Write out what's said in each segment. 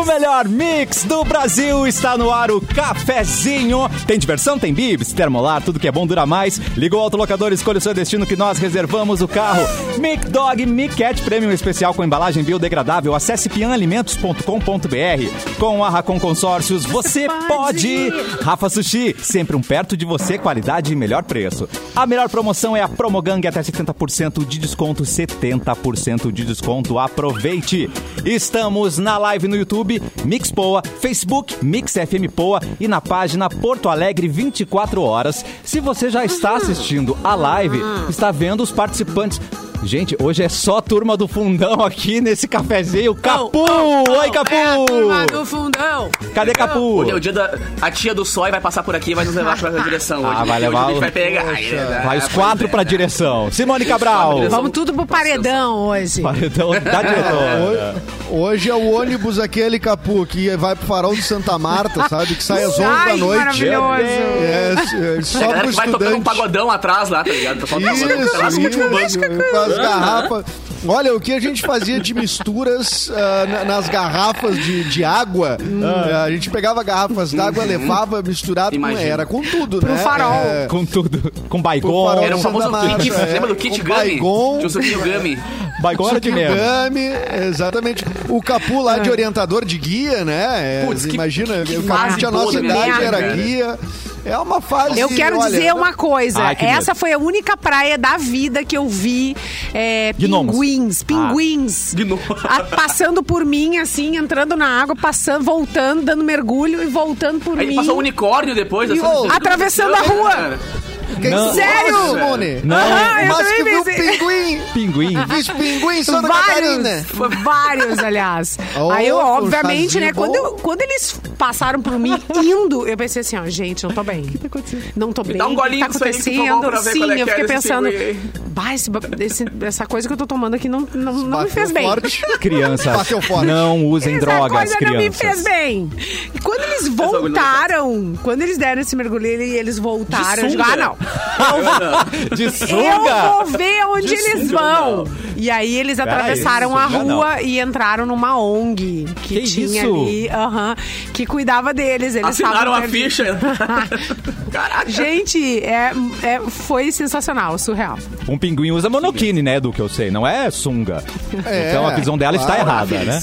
O melhor mix do Brasil está no ar, o cafezinho. Tem diversão, tem bibs, termolar, tudo que é bom dura mais. Ligou o autolocador, escolha o seu destino que nós reservamos o carro. Mic Dog Mic Cat Premium especial com embalagem biodegradável. Acesse pianalimentos.com.br. Com a Racon Consórcios, você pode. Rafa Sushi, sempre um perto de você, qualidade e melhor preço. A melhor promoção é a Promogang, até 70% de desconto, 70% de desconto. Aproveite! Estamos na live no YouTube, Mix Poa, Facebook, Mix FM Poa e na página Porto Alegre 24 horas. Se você já está assistindo a live, está vendo os participantes. Gente, hoje é só turma do fundão aqui nesse cafezinho. Capu! Oi, Capu! É a turma do fundão. Cadê Capu? Hoje é o dia da. A tia do Sói vai passar por aqui e vai nos levar pra direção hoje. Ah, vai levar Hoje a gente o- vai pegar. Ai, é, Vai os quatro é. pra direção. Simone Cabral. Vamos tudo pro paredão hoje. Paredão da diretora. Hoje, hoje é o ônibus aquele, Capu, que vai pro farol de Santa Marta, sabe? Que sai às 11 Ai, da noite. maravilhoso. É, é, só A galera pro que vai tocando um estudante. pagodão atrás lá, tá ligado? Tá Isso, banco. isso, com as garrafas. Olha, o que a gente fazia de misturas na- nas garrafas de, de água, ah, a gente pegava garrafas d'água, levava misturado com, Imagina. era com tudo, Pro né? farol. É, Com tudo. Com baigon. farol Era um famoso kit. é, Lembra do kit Gummy? Baigon, Tinha o suquinho Gummy. Baigon era de. Gami, exatamente. O Capu lá de orientador de guia, né? É, Putz, que- imagina, que o Capu tinha a nossa idade, vida, era cara. guia. É uma fase. Eu quero olha, dizer uma coisa. Ai, Essa medo. foi a única praia da vida que eu vi é, pinguins, pinguins. Gnomos. a- passando por mim, assim, entrando na água, passando, voltando, dando mergulho e voltando por Aí mim. passou um unicórnio depois. E assim, o- não sei Atravessando a rua. cara. Quem Não. Sério? Nossa, Simone? Não. Aham, eu Mas que viu pensei. pinguim. Pinguim. Fiz pinguim Santa Catarina. Vários, vários, aliás. Oh, Aí eu, obviamente, né, quando, eu- quando eles passaram por mim indo, eu pensei assim, ó, gente, não tô bem. O que tá acontecendo? Não tô bem. dá um o que golinho tá acontecendo? tomou pra ver Sim, é eu fiquei esse pensando, bah, esse esse- essa coisa que eu tô tomando aqui não, não, não me fez bem. forte. Crianças, Bateu forte. não usem Essa drogas, coisa não me fez crianças. bem. E quando eles voltaram, quando eles deram esse mergulho e eles voltaram, eu digo, ah, não. De Eu sunga. vou ver onde De eles sunga, vão. não. E aí eles Pera atravessaram aí, a sunga rua não. e entraram numa ONG que, Que tinha isso? ali, aham, que cuidava deles. Eles Assinaram a ficha. Caraca. Gente, é, é- foi sensacional, surreal. Um pinguim usa monokini, né, do que eu sei. Não é sunga. É, então a visão dela está claro. errada, né?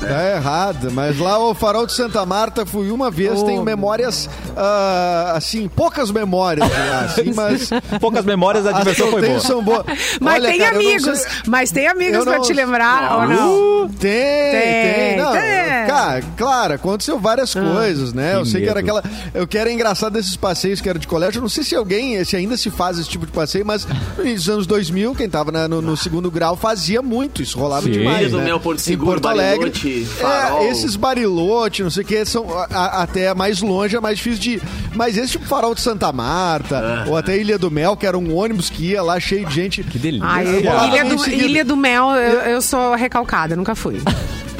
Tá errado, mas lá o farol de Santa Marta fui uma vez, Oh. tenho memórias, ah, assim, poucas memórias de lá, assim, mas Poucas memórias, a diversão foi boa. são boas. Mas Olha, tem cara, não amigos, sei- mas tem amigos Eu pra não- te lembrar, ou Ah, não? Tem, tem. Não, tem. Cara, claro, aconteceu várias coisas, né? eu sei que era medo. aquela. Eu que era engraçado desses passeios que era de colégio. Eu não sei se alguém, se ainda se faz esse tipo de passeio, mas nos anos 2000, quem tava na- no, no segundo grau fazia muito. Isso rolava Sim. demais. Né? Mel, Porto Em Seguro, Porto Alegre. Bariloche, Farol. É, esses barilote, não sei o que, são a- a- até mais longe, é mais difícil de. ir. Mas esse tipo farol de Santa Marta, ou até Ilha do Mel, que era um ônibus que ia lá cheio de gente. Que delícia. Ai, Ilha, do. Ilha do Mel, eu, eu sou recalcada, nunca fui.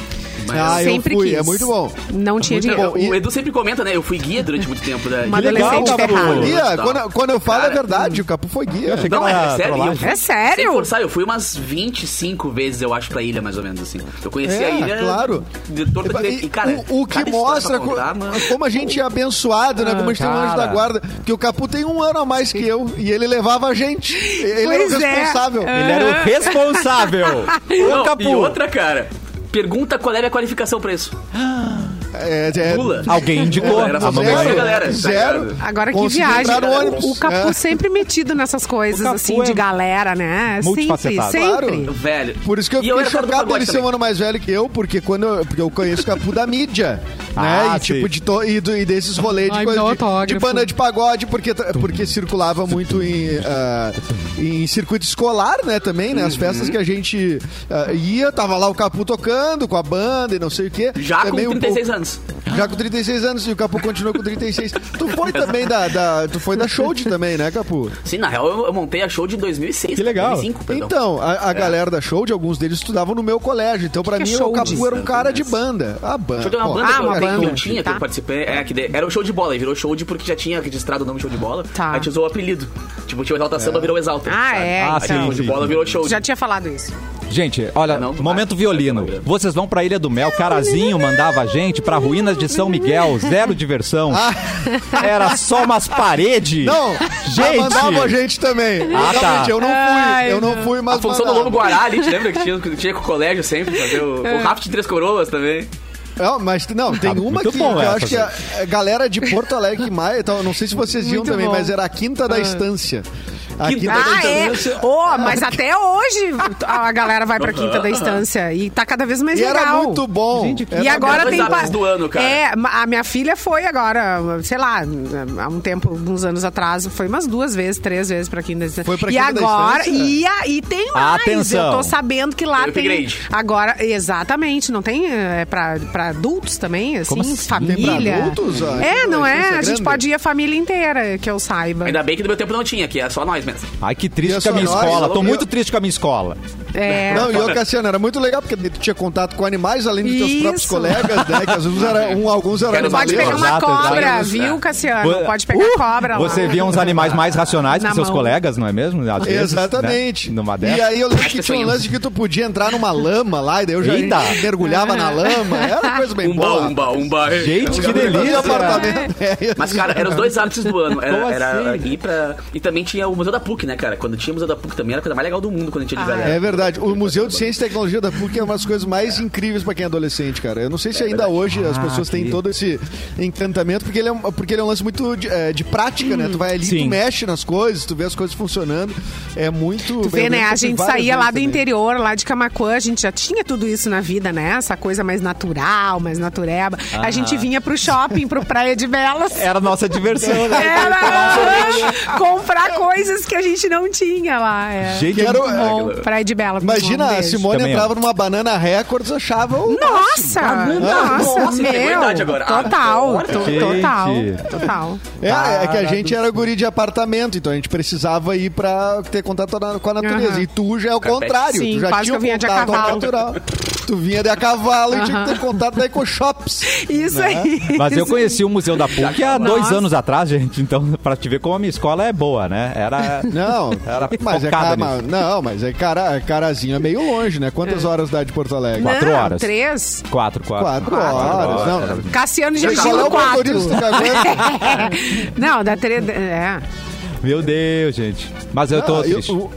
Ah, eu Sempre fui, quis. é muito bom. Não tinha Muito dinheiro. bom. O Edu sempre comenta, né? Eu fui guia durante muito tempo. Da... Uma legal, adolescente Capu. ferrada. Guia, quando, quando eu falo Cara, é verdade, o Capu foi guia. Não, é sério. eu fui- É sério? Sem forçar, eu fui umas 25 vezes, eu acho, pra ilha, mais ou menos, assim. Eu conheci É, a ilha... claro. De E-. E, cara, o, o que mostra contar, co- mano. como a gente é abençoado, né? Como a gente tem um anjo da cara. guarda. Que o Capu tem um ano a mais que eu e ele levava a gente. Ele Pois era o é. responsável. Ele era o responsável. Não, o Capu. E outra, cara... Pergunta qual é a qualificação pra isso. É, é, Pula. Alguém indicou. Era a mamãe. zero. Galera, zero. Agora que viagem. O Capu É. sempre metido nessas coisas, assim, é de galera, né? Sempre, sempre. Claro. Velho. Por isso que eu E fiquei do chocado dele ser um ano mais velho que eu, porque quando eu, porque eu conheço o Capu da mídia, né? Ah, E tipo, de to- e, do- e desses rolês de Ai, coisa de, de banda de pagode, porque, porque circulava muito em, ah, em circuito escolar, né? Também, né? As festas que a gente ah, ia, tava lá o Capu tocando com a banda e não sei o quê. Já com Também um 36 pouco- anos. Já com 36 anos e o Capu continua com 36. Tu foi também da, da- tu foi da Show também, né, Capu? Sim, na real, eu, eu montei a show de 2006. Que legal. 2005, perdão. Então, a, a galera da Show, alguns deles estudavam no meu colégio. Então, pra que é mim, o Showd? Capu era um cara de banda. A banda. Show de uma pô. banda Ah, que, eu, uma que eu banda, tinha, que tá. eu participei. É, que de- era o show de bola, e virou show de porque já tinha registrado o nome show de bola. Tá. Aí a gente usou o apelido. Tipo, tinha o Exalta Samba, virou Exalta. Ah, sabe? é, Ah, Aí sim, tinha o show de bola virou show. Já tinha falado isso. Gente, olha, Não, não momento vai. violino. Vai, vai. Vocês vão pra Ilha do Mel, Carazinho mandava a gente pra ruínas de São Miguel, zero diversão. Era só umas paredes. Não, gente. mandava a gente também. Ah, tá. Eu não fui, Ai, eu não fui, mas A função do mandava. Lobo Guará ali, te lembra que tinha, que tinha com o colégio sempre, fazer o, o raft de três coroas também. Não, mas não, tem Ah, uma muito que, bom que eu essa, acho que a, a galera de Porto Alegre Maia, então, não sei se vocês iam Muito também, bom. mas era a Quinta da Estância. A Quinta, da Ah, é? Estância. Oh, mas até hoje a galera vai pra Quinta da Estância e tá cada vez mais E legal. era muito bom. Gente, Era E agora tem ápices do ano, cara. É, a minha filha foi agora, sei lá, há um tempo, alguns anos atrás, foi umas duas vezes, três vezes pra Quinta da Estância. Foi pra e Quinta da agora Estância? e, a- e tem mais. Atenção. Eu tô sabendo que lá Tem agora exatamente, não tem é, pra, pra adultos também, assim, Como assim? família. Tem pra adultos, ó? É, Quinta não da é? Estância A gente pode ir a família inteira, que eu saiba. Ainda bem que no meu tempo não tinha, que é só nós mesmo. Ai, que triste é com a minha nós, escola. Tô eu- muito triste com a minha escola. É. Não, e ô Cassiano, era muito legal, porque tu tinha contato com animais, além dos teus Isso. próprios colegas, né? Que às vezes era, um, alguns eram Quero Pode animais. pegar uma Exato, cobra, exato. viu, Cassiano? Uh, Pode pegar cobra lá. Você via uns animais mais racionais Na que seus mão. colegas, não é mesmo? Vezes, Exatamente. Né? Numa E aí eu lembro que tinha um lance de que tu podia entrar numa lama lá, e daí eu já Eita. mergulhava na lama. Era uma coisa bem Umba, boa. umba, umba. Gente, que Eu delícia. apartamento. É, Mas, cara, eram os dois ápices do ano. Era, era assim? ir pra. E também tinha o Museu da PUC, né, cara? Quando tinha o Museu da PUC também era a coisa mais legal do mundo quando a gente tinha de Ah, galera. É verdade. O Museu de Ciência e Tecnologia da PUC é uma das coisas mais incríveis pra quem é adolescente, cara. Eu não sei se ainda hoje as Ah, pessoas têm que- todo esse encantamento, porque ele é um, porque ele é um lance muito de, é, de prática, né? Tu vai ali, Sim. tu mexe nas coisas, tu vê as coisas funcionando. É muito. Tu vê, eu né? A gente saía lá do também. interior, lá de Camacuã, a gente já tinha tudo isso na vida, né? Essa coisa mais natural, mais natureba. A gente vinha pro shopping, pro Praia de Belas. Era a nossa diversão, né? Era comprar coisas que a gente não tinha lá. É. Gente, Muito bom. Praia de Belas. Imagina, a. Simone Também entrava numa banana Records, achava o. Nossa! Nossa, Nossa, meu! é verdade agora. Total, Ah, to- gente. total, total. É, é que a gente era guri de apartamento, então a gente precisava ir pra ter contato na- com a natureza. Aham. E tu já é o contrário. Sim, tu já quase tinha que eu vinha de contato cavalo. natural. Tu vinha de a cavalo e tinha que ter contato da EcoShops. Isso Né? aí. Mas eu conheci o Museu da PUC há dois Nossa. anos atrás, gente. Então, pra te ver como a minha escola é boa, né? Era. Não, Era mas é cara, nisso. não, mas é cara, carazinho é meio longe, né? Quantas horas dá de Porto Alegre? Quatro Não, horas. Três. Quatro, quatro. Quatro horas. Não, Cassiano é dirigindo o quatro. aguenta? Não, dá três. É. Meu Deus, gente. Mas eu tô Ah, eu- triste. o-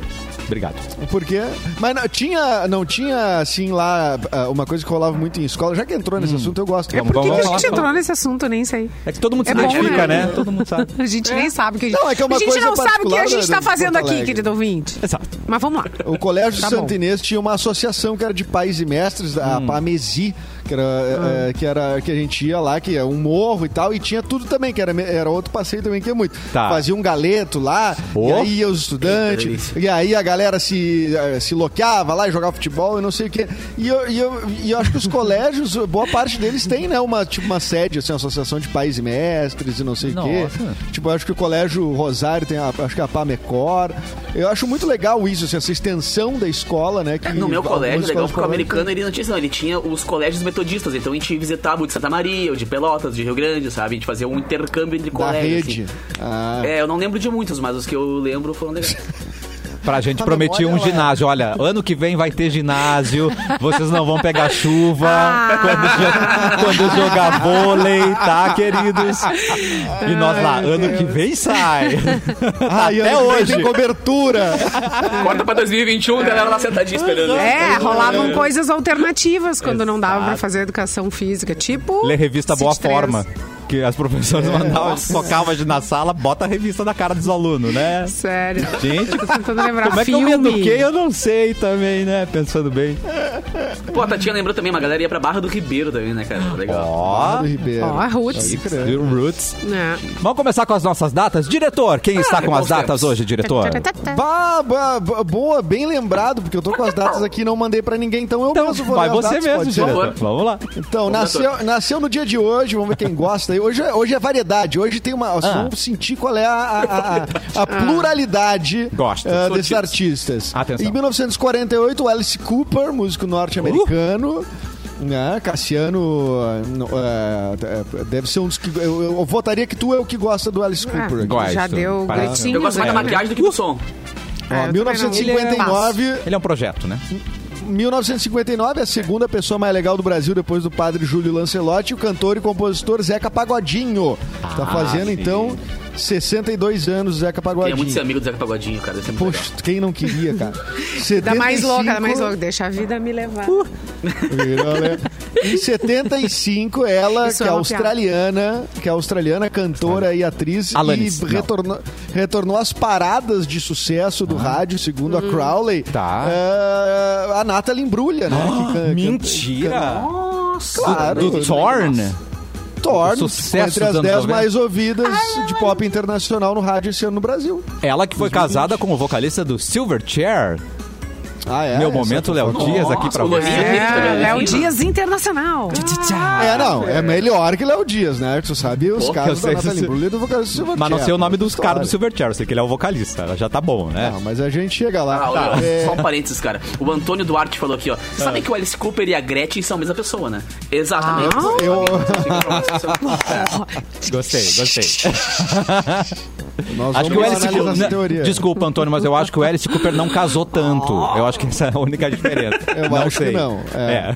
Obrigado. Por quê? Mas não tinha, não tinha, assim, lá, ah, uma coisa que rolava muito em escola. Já que entrou nesse assunto, eu gosto. Vamos, Por que, vamos que a falar. gente entrou nesse assunto? Eu nem sei. É que todo mundo se É bom, identifica, né? né? Todo mundo sabe. A gente nem sabe o que a gente. Não, é que é uma a gente coisa não sabe o que a gente da- tá de fazendo aqui, querido ouvinte. Exato. Mas vamos lá. O Colégio Tá Santo bom. Inês tinha uma associação que era de pais e mestres, a PAMESI, que era, Ah. é, que era que a gente ia lá, que é um morro e tal, e tinha tudo também, que era, era outro passeio também que é muito. Tá. Fazia um galeto lá, Pô. e aí ia os estudantes, e aí a galera se, eh, se loqueava lá e jogava futebol e não sei o quê. E eu, e eu, e eu acho que os colégios, boa parte deles tem, né, uma, tipo, uma sede, assim, uma associação de pais e mestres e não sei o quê. Nossa. Tipo, eu acho que o Colégio Rosário tem, a, acho que a PAMECOR. Eu acho muito legal isso, assim, essa extensão da escola, né? Que No meu colégio, legal, porque o americano ele não tinha isso, não. Ele tinha os colégios metodistas. Então a gente visitava o de Santa Maria, o de Pelotas, de Rio Grande, sabe? A gente fazia um intercâmbio entre da colégios. rede. assim. Ah, É, eu não lembro de muitos, mas os que eu lembro foram legais. Pra gente A prometia um é- ginásio. Olha, ano que vem vai ter ginásio, vocês não vão pegar chuva Ah. quando, jo- quando jogar vôlei, tá, queridos? E nós lá, ano que vem sai. E Até hoje. tem cobertura. Corta pra 2021, a galera lá sentadinha esperando. É, rolavam coisas alternativas quando não dava pra fazer educação física. Tipo. Lê revista Boa. Forma. Que as professoras mandavam, socavam a gente na sala, bota a revista na cara dos alunos, né? Sério. Gente, tentando lembrar. como é que Filme. eu me eduquei? Eu não sei também, né? Pensando bem. Pô, a Tatinha lembrou também, uma galera ia pra Barra do Ribeiro também, né, cara? Legal. Ó, do Ribeiro. Ó, a Roots. Aí. Roots. É. Vamos começar com as nossas datas? Diretor, quem está com as datas tempos. hoje, diretor? Bah, bah, bah, boa, bem lembrado, porque eu tô com as datas aqui e não mandei pra ninguém, então eu Então, mesmo vou vai você datas, mesmo, diretor. Vamos lá. Então, nasceu, nasceu no dia de hoje, vamos ver quem gosta. Aí. Hoje, é- hoje é variedade, hoje tem uma. Vocês Ah. vão sentir qual é a, a- a- a pluralidade Gosto. ah, Sou desses artistas. Atenção. Em 1948, o Alice Cooper, músico norte-americano. né, Cassiano ah, ah, é, deve ser um dos que. Eu, eu votaria que tu é o que gosta do Alice Cooper. aqui. Gosto. Já deu. Eu gosto mais da né? maquiagem do que do som. Ó, É, eu também não. 1959. Ele é um projeto, né? 1959, a segunda pessoa mais legal do Brasil depois do padre Júlio Lancelotti, o cantor e compositor Zeca Pagodinho. tá fazendo, sim. então, 62 anos, Zeca Queria Pagodinho. muito ser amigo do Zeca Pagodinho, cara. Muito Poxa, quem não queria, cara? Dá mais 75 louca, dá mais louca. Deixa a vida me levar. Virou, né? Em 75, ela, Isso que é é australiana, que é australiana, cantora e atriz, Alanis, e retornou, retornou às paradas de sucesso do rádio, segundo a Crowley. Tá. é, a Natalie Imbruglia, né? que can- Mentira! Nossa. Claro. Do Thorn? Torn, Sucesso entre as dos anos 10 90. mais ouvidas de pop internacional no rádio esse ano no Brasil. Ela que foi casada com o vocalista do Silverchair. Ah, é? Meu momento, Léo. Dias, aqui pra você. É Léo? Dias Internacional. É, não, é melhor que Léo Dias, né? Tu sabe os Pô, casos eu sei da Natalie se- e do vocalista Silverchair. Mas não sei o nome dos caras do Silverchair, eu sei que ele é o vocalista. Já tá bom, né? Não, mas a gente chega lá. Ah, Tá, é, Só um parênteses, cara. O Antônio Duarte falou aqui, ó. Ah. Sabem que o Alice Cooper e a Gretchen são a mesma pessoa, né? Exatamente. Ah. eu, Gostei, gostei. nós Acho que o Alice Cooper. teoria. Desculpa, Antônio, mas eu acho que o Alice Cooper não casou tanto. Eu acho que essa é a única diferença. Eu não acho que sei. não, é. É.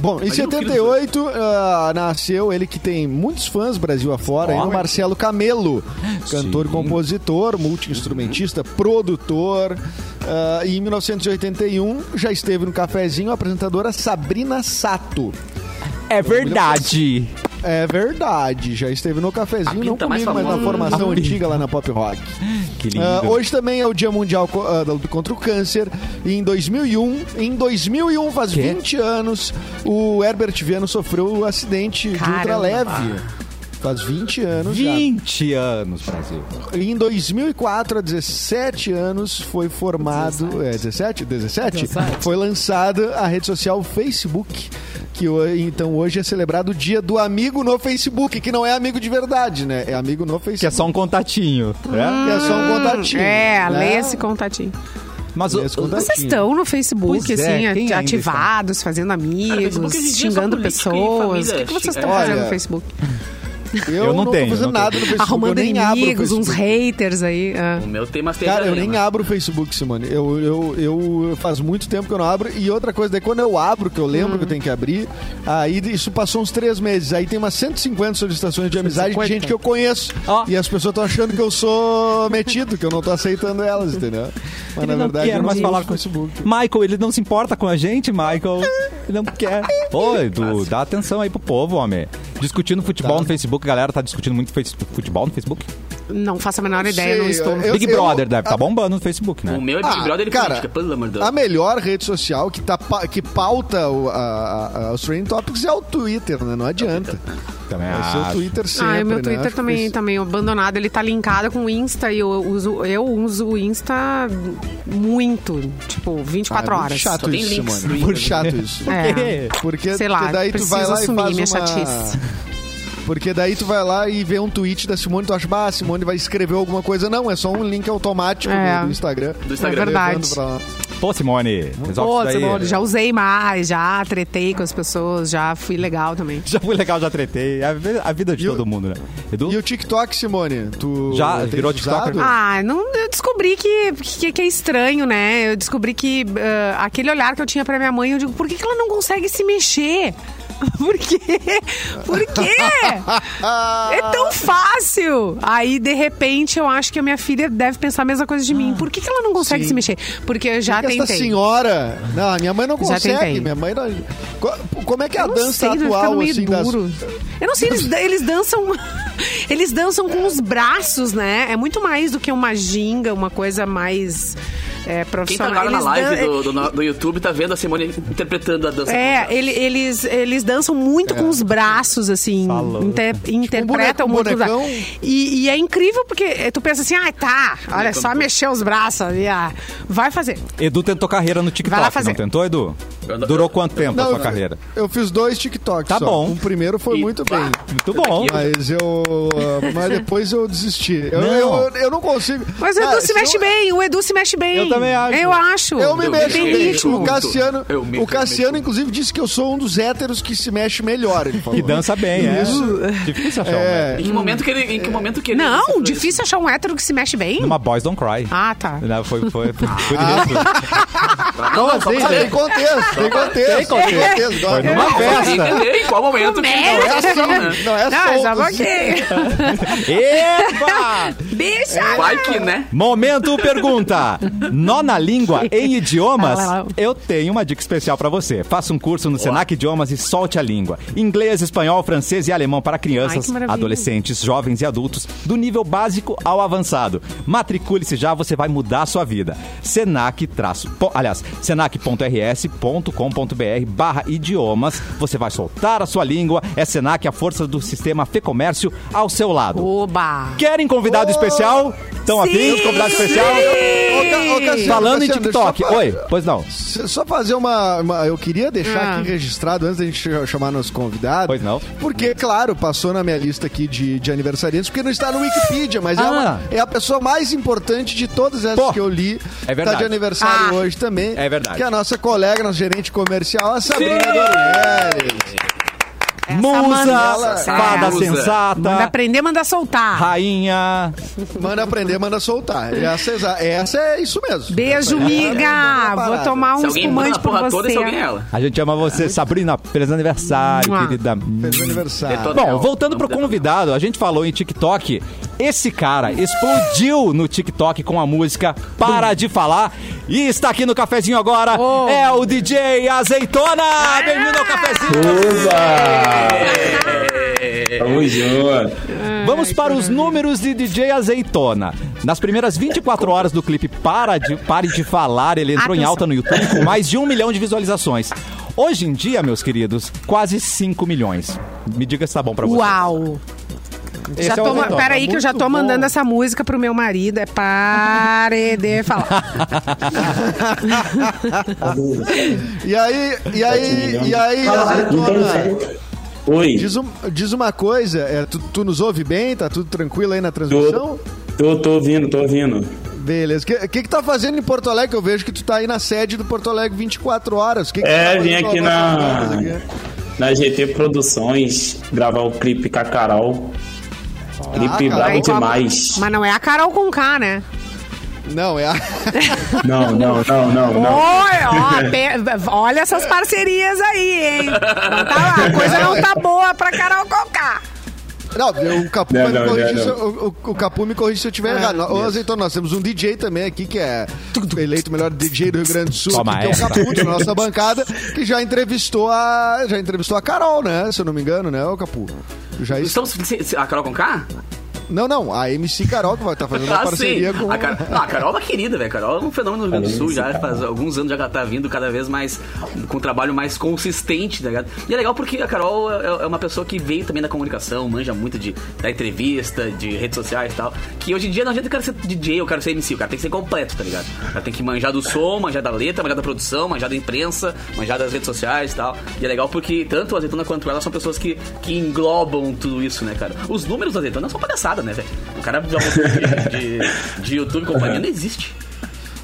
Bom, em Imagina o filho 78 ah, nasceu ele que tem muitos fãs Brasil afora, aí, o Marcelo Camelo, cantor Sim. compositor, multi-instrumentista, produtor. Ah, e em 1981 já esteve no cafezinho a apresentadora Sabrina Sato. É verdade. É verdade, já esteve no cafezinho, não comigo, mas na formação antiga lá na Pop Rock. Que lindo. Ah, hoje também é o Dia Mundial co- ah, da luta contra o Câncer. E em 2001, em 2001, faz Quê? 20 anos, o Herbert Viano sofreu um acidente de Caramba. ultraleve. Faz 20 anos já. 20 anos, Brasil. Em 2004, há 17 anos, foi formado... É, 17? 17? Foi lançada a rede social Facebook. Que então hoje é celebrado o dia do amigo no Facebook, que não é amigo de verdade, né? É amigo no Facebook. Que é só um contatinho. né? Que é só um contatinho. É, né? lê esse contatinho. Mas. Vocês estão no Facebook, Pois é, assim, ainda ativados, fazendo amigos, é só xingando pessoas. O que, que vocês estão fazendo no Facebook? Eu, Eu não não, tenho, tô fazendo não nada no Facebook. Arrumando eu nem abro o inimigos, uns haters aí. ah. O meu tem mais Cara, eu nem né? abro o Facebook, Simone. Eu, eu, eu faz muito tempo que eu não abro. E outra coisa, daí quando eu abro, que eu lembro Hum. que eu tenho que abrir, aí isso passou uns três meses. Aí tem umas 150 solicitações de amizade de 150. gente que eu conheço. Ó. E as pessoas estão achando que eu sou metido, que eu não tô aceitando elas, entendeu? Mas Ele na verdade quer eu não mais falar o com- Facebook. Michael, ele não se importa com a gente, Michael. Ele não quer. Ô, Edu, dá atenção aí pro povo, homem. Discutindo futebol Tá. no Facebook, a galera tá discutindo muito futebol no Facebook. Não faço a menor ideia, sei, não estou. eu- Big eu- Brother deve a- tá bombando no Facebook, né? O meu é Big Ah, Brother e cara, política, pelo amor de Deus. A melhor rede social que, tá, que pauta o- a- a- os trending topics é o Twitter, né? Não adianta. Também Vai ser o acho. Twitter sempre, Ah, o meu né? Twitter Acho que também isso- tá meio abandonado. Ele tá linkado com o Insta e eu uso, eu uso o Insta muito. Tipo, 24 Ah, é muito horas. chato isso, links Simone. no Muito Insta. chato isso. É. Porque Sei lá, porque daí tu preciso vai lá e assumir faz minha uma... chatice. Porque daí tu vai lá e vê um tweet da Simone, tu acha, bah, a Simone vai escrever alguma coisa. Não, é só um link automático É. do, do Instagram. Do Instagram. É verdade. levando pra lá. Pô, Simone, resolve Pô, isso daí. Simone, já usei mais, já tretei com as pessoas, já fui legal também. Já fui legal, já tretei. É a vi- a vida de E o- todo mundo, né? Edu? E o TikTok, Simone? Tu Já virou? TikToker? Ah, não, eu descobri que, que, que é estranho, né? Eu descobri que ah, aquele olhar que eu tinha pra minha mãe, eu digo, por que, que ela não consegue se mexer? Por quê? Por quê? É tão fácil. Aí, de repente, eu acho que a minha filha deve pensar a mesma coisa de mim. Por que, que ela não consegue Sim. se mexer? Porque eu já Porque essa tentei. senhora... Não, a minha mãe não consegue. Minha mãe não... Co- Como é que é a dança sei, atual, assim, das... duro. Eu não sei, eles, eles dançam. Eles dançam com os braços, né? É muito mais do que uma ginga, uma coisa mais é, Quem tá profissional. agora na live dan- do, do, do YouTube tá vendo a Simone interpretando a dança. É, ele- eles, eles dançam muito com os braços, assim. Falou. inter- interpretam um muito. E, e é incrível porque tu pensa assim, ah, tá, olha só mexer os braços ali, ah, vai fazer. Edu tentou carreira no Vai lá TikTok, fazer. não tentou, Edu? Eu Durou quanto tempo a Não, sua eu- carreira? Eu fiz dois TikToks Tá só. bom. O primeiro foi E- muito bem. Muito bom. Mas eu. Mas depois eu desisti. Eu Não. eu, eu não consigo. Mas o Edu se se mexe eu- bem, o Edu se mexe bem. Eu também acho. Eu acho. Eu me mexo ritmo. O Cassiano, Eu me- o Cassiano inclusive, disse que eu sou um dos héteros que se mexe melhor. Ele falou. Que dança bem, é. Difícil achar um É. hétero. Em que momento que ele. Em que momento que ele Não, difícil isso? achar um hétero que se mexe bem. Numa Boys Don't Cry. Ah, tá. Não, foi, foi, foi por isso. Não, tem, tem contexto, tem contexto. Tem contexto. Foi numa festa. em qual momento que Não é é assim, né? Não é é só um solto, assim. pouquinho. Eba! Bicha! Vai que, né? Momento pergunta. Nó na língua em idiomas? Eu tenho uma dica especial pra você. Faça um curso no Senac Idiomas e solte a língua. Inglês, espanhol, francês e alemão para Ai, crianças, maravilha. adolescentes, jovens e adultos, do nível básico ao avançado. Matricule-se já, você vai mudar a sua vida. Senac traço, po- aliás, senac.rs.com.br barra idiomas. Você vai soltar a sua língua. É Senac, a força do sistema Fê Comércio ao seu lado. Oba! Querem convidado especial? Estão afim de convidado especial? Ô, Ca- ô, Cassiano, Falando em TikTok. Oi, pois não. Só fazer uma, uma- Eu queria deixar Ah. aqui registrado antes da gente ch- chamar nosso convidado. Pois não. Porque, claro, passou na minha lista aqui de, de aniversariantes, porque não está no Wikipedia, mas é, Ah. uma- é a pessoa mais importante de todas essas Pô, que eu li. é verdade. Tá de aniversário Ah. hoje também. É verdade. Que é a nossa colega, nossa gerente comercial, a Sabrina Dornelles. Musa, manda- fada É. Sensata, Manda aprender, manda soltar. rainha. Manda aprender, manda soltar. Essa, exa- essa é isso mesmo. Beijo, é miga! parada. Vou tomar um espumante por você. toda, alguém é ela. A gente ama você, Sabrina. Feliz aniversário, Mua. querida. Feliz aniversário. Bom, voltando pro convidado, a gente falou em TikTok. Esse cara explodiu no TikTok com a música Para de Falar e está aqui no cafezinho agora. Oh. É o DJ Azeitona! Bem-vindo ao cafezinho! Tamo junto. Vamos para os números de DJ Azeitona. Nas primeiras 24 horas do clipe Para de, Pare de Falar, ele entrou em Atenção. alta no YouTube com mais de um milhão de visualizações. Hoje em dia, meus queridos, quase 5 milhões. Me diga se tá bom pra você. Uau! Esse Já é tô, peraí que eu já tô bom. mandando essa música pro meu marido. É pare de falar. E aí, e aí, e aí, Então, Azeitona? Oi, Diz, um- diz uma coisa, é, tu, tu nos ouve bem? Tá tudo tranquilo aí na transmissão? tô, tô, tô ouvindo, tô ouvindo. Beleza. O que, que que tá fazendo em Porto Alegre? Eu vejo que tu tá aí na sede do Porto Alegre 24 horas. Que que É, tá vim aqui na, aqui? na GT Produções gravar o clipe com Clipe Ah, como- demais. Mas não é a Carol com K, né? Não, é a... Não, não, não, não, não. Oi, ó, pe- olha essas parcerias aí, hein? Não tá, a coisa não tá boa pra Carol com K. Não, o Capu, Não, vai me não, corrigir não, se não. eu- o, o- o Capu me corrige se eu estiver errado. Ô, Azeitona, nós temos um DJ também aqui, que é eleito o melhor DJ do Rio Grande do Sul, Toma que é o. Capu, da nossa bancada, que já entrevistou a. Já entrevistou a Carol, né? Se eu não me engano, né, o Capu? Já. Estamos. A Carol com K? Não, não, a MC Carol que vai estar fazendo uma Ah, sim. parceria com. A, Car... não, a Carol é uma querida, velho. A Carol é um fenômeno no Rio Grande do Sul já faz alguns anos já que ela tá vindo cada vez mais com um trabalho mais consistente, tá ligado? E é legal porque a Carol é é uma pessoa que veio também da comunicação, manja muito de, da entrevista, de redes sociais e tal. Que hoje em dia não adianta o cara ser DJ, eu quero ser MC, o cara tem que ser completo, tá ligado? O cara tem que manjar do som, manjar da letra, manjar da produção, manjar da imprensa, manjar das redes sociais e tal. E é legal porque tanto a Azeitona quanto ela são pessoas que, que englobam tudo isso, né, cara? Os números da Azeitona são palhaçada, né, velho? O cara de, de, de, de YouTube e companhia não existe.